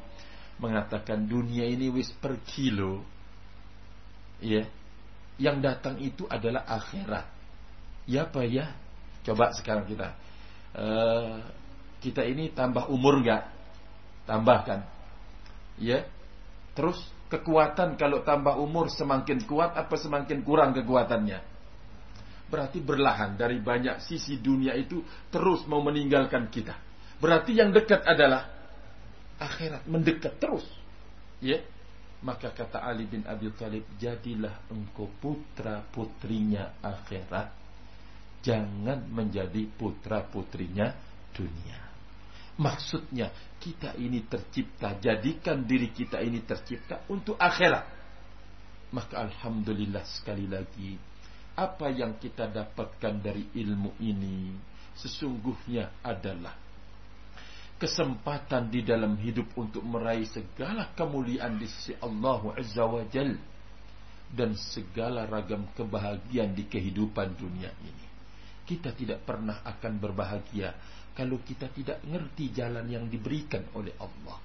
mengatakan dunia ini wis per kilo. Ya. Yang datang itu adalah akhirat. Ya apa ya? Coba sekarang kita uh, kita ini tambah umur enggak? Tambahkan. Ya. Terus kekuatan kalau tambah umur semakin kuat apa semakin kurang kekuatannya? Berarti berlahan dari banyak sisi dunia itu terus mau meninggalkan kita. Berarti yang dekat adalah akhirat, mendekat terus. Ya. Maka kata Ali bin Abi Thalib, jadilah engkau putra putrinya akhirat. Jangan menjadi putra putrinya dunia. Maksudnya kita ini tercipta, jadikan diri kita ini tercipta untuk akhirat. Maka alhamdulillah sekali lagi, apa yang kita dapatkan dari ilmu ini sesungguhnya adalah kesempatan di dalam hidup untuk meraih segala kemuliaan di sisi Allah Azza wa Jal dan segala ragam kebahagiaan di kehidupan dunia ini. Kita tidak pernah akan berbahagia kalau kita tidak ngerti jalan yang diberikan oleh Allah.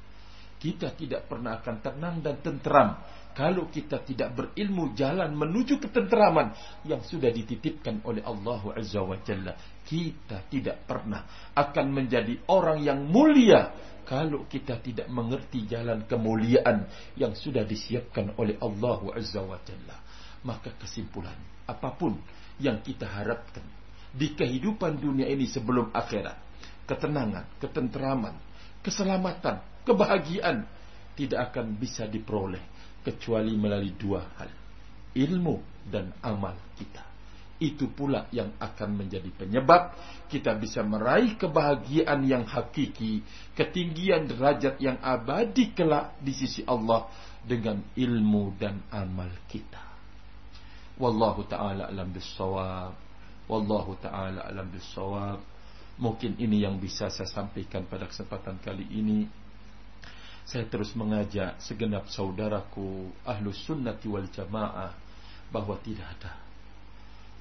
Kita tidak pernah akan tenang dan tentram kalau kita tidak berilmu jalan menuju ketenteraman yang sudah dititipkan oleh Allah Azza wa Jalla. Kita tidak pernah akan menjadi orang yang mulia kalau kita tidak mengerti jalan kemuliaan yang sudah disiapkan oleh Allah Azza wa Jalla. Maka kesimpulan apa pun yang kita harapkan di kehidupan dunia ini sebelum akhirat, ketenangan, ketenteraman, keselamatan, kebahagiaan tidak akan bisa diperoleh kecuali melalui dua hal ilmu dan amal kita itu pula yang akan menjadi penyebab kita bisa meraih kebahagiaan yang hakiki, ketinggian derajat yang abadi kelak di sisi Allah dengan ilmu dan amal kita. Wallahu taala alam bisawab. Wallahu taala alam bisawab. Mungkin ini yang bisa saya sampaikan pada kesempatan kali ini saya terus mengajak segenap saudaraku ahlus sunnati wal jamaah bahwa tidak ada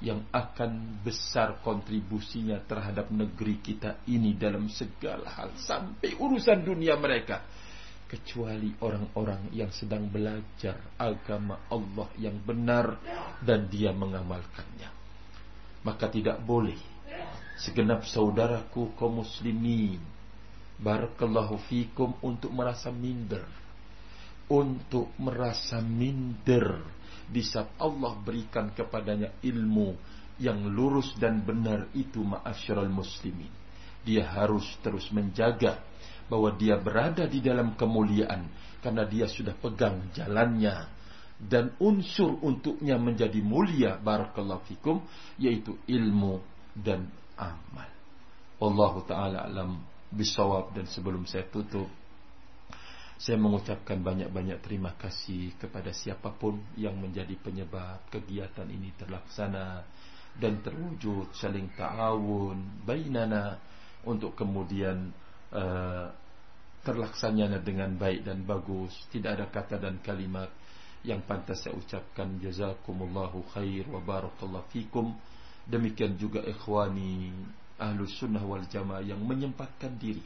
yang akan besar kontribusinya terhadap negeri kita ini dalam segala hal sampai urusan dunia mereka. Kecuali orang-orang yang sedang belajar agama Allah yang benar dan dia mengamalkannya. Maka tidak boleh segenap saudaraku kaum muslimin Barakallahu fikum untuk merasa minder. Untuk merasa minder di saat Allah berikan kepadanya ilmu yang lurus dan benar itu ma'asyiral muslimin. Dia harus terus menjaga bahwa dia berada di dalam kemuliaan karena dia sudah pegang jalannya dan unsur untuknya menjadi mulia barakallahu fikum yaitu ilmu dan amal. Wallahu taala alam bisawab dan sebelum saya tutup saya mengucapkan banyak-banyak terima kasih kepada siapa pun yang menjadi penyebab kegiatan ini terlaksana dan terwujud saling ta'awun bainana untuk kemudian uh, terlaksananya dengan baik dan bagus. Tidak ada kata dan kalimat yang pantas saya ucapkan. Jazakumullahu khair wa barakallahu fikum. Demikian juga ikhwani ahlus sunnah wal jamaah yang menyempatkan diri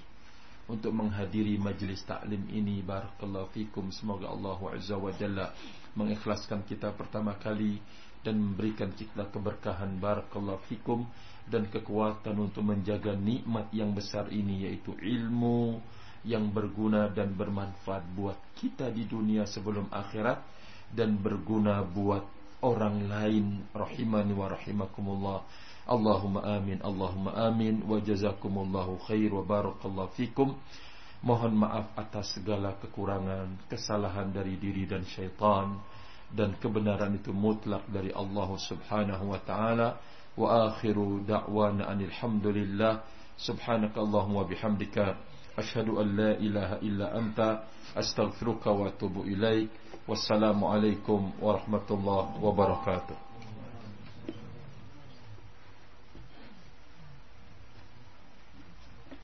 untuk menghadiri majlis taklim ini. Barakallahu fikum. Semoga Allah azza wa jalla mengikhlaskan kita pertama kali dan memberikan kita keberkahan. Barakallahu fikum. Dan kekuatan untuk menjaga nikmat yang besar ini yaitu ilmu yang berguna dan bermanfaat buat kita di dunia sebelum akhirat dan berguna buat orang lain. Rahimani wa rahimakumullah Allahumma amin Allahumma amin wa jazakumullahu khair wa barakallahu fikum Mohon maaf atas segala kekurangan, kesalahan dari diri dan syaitan dan kebenaran itu mutlak dari Allah Subhanahu wa taala. Wa akhiru da'wana anil hamdulillah subhanakallahumma bihamdika asyhadu an la ilaha illa anta astaghfiruka wa atubu ilaik. Wassalamu alaikum warahmatullahi wabarakatuh.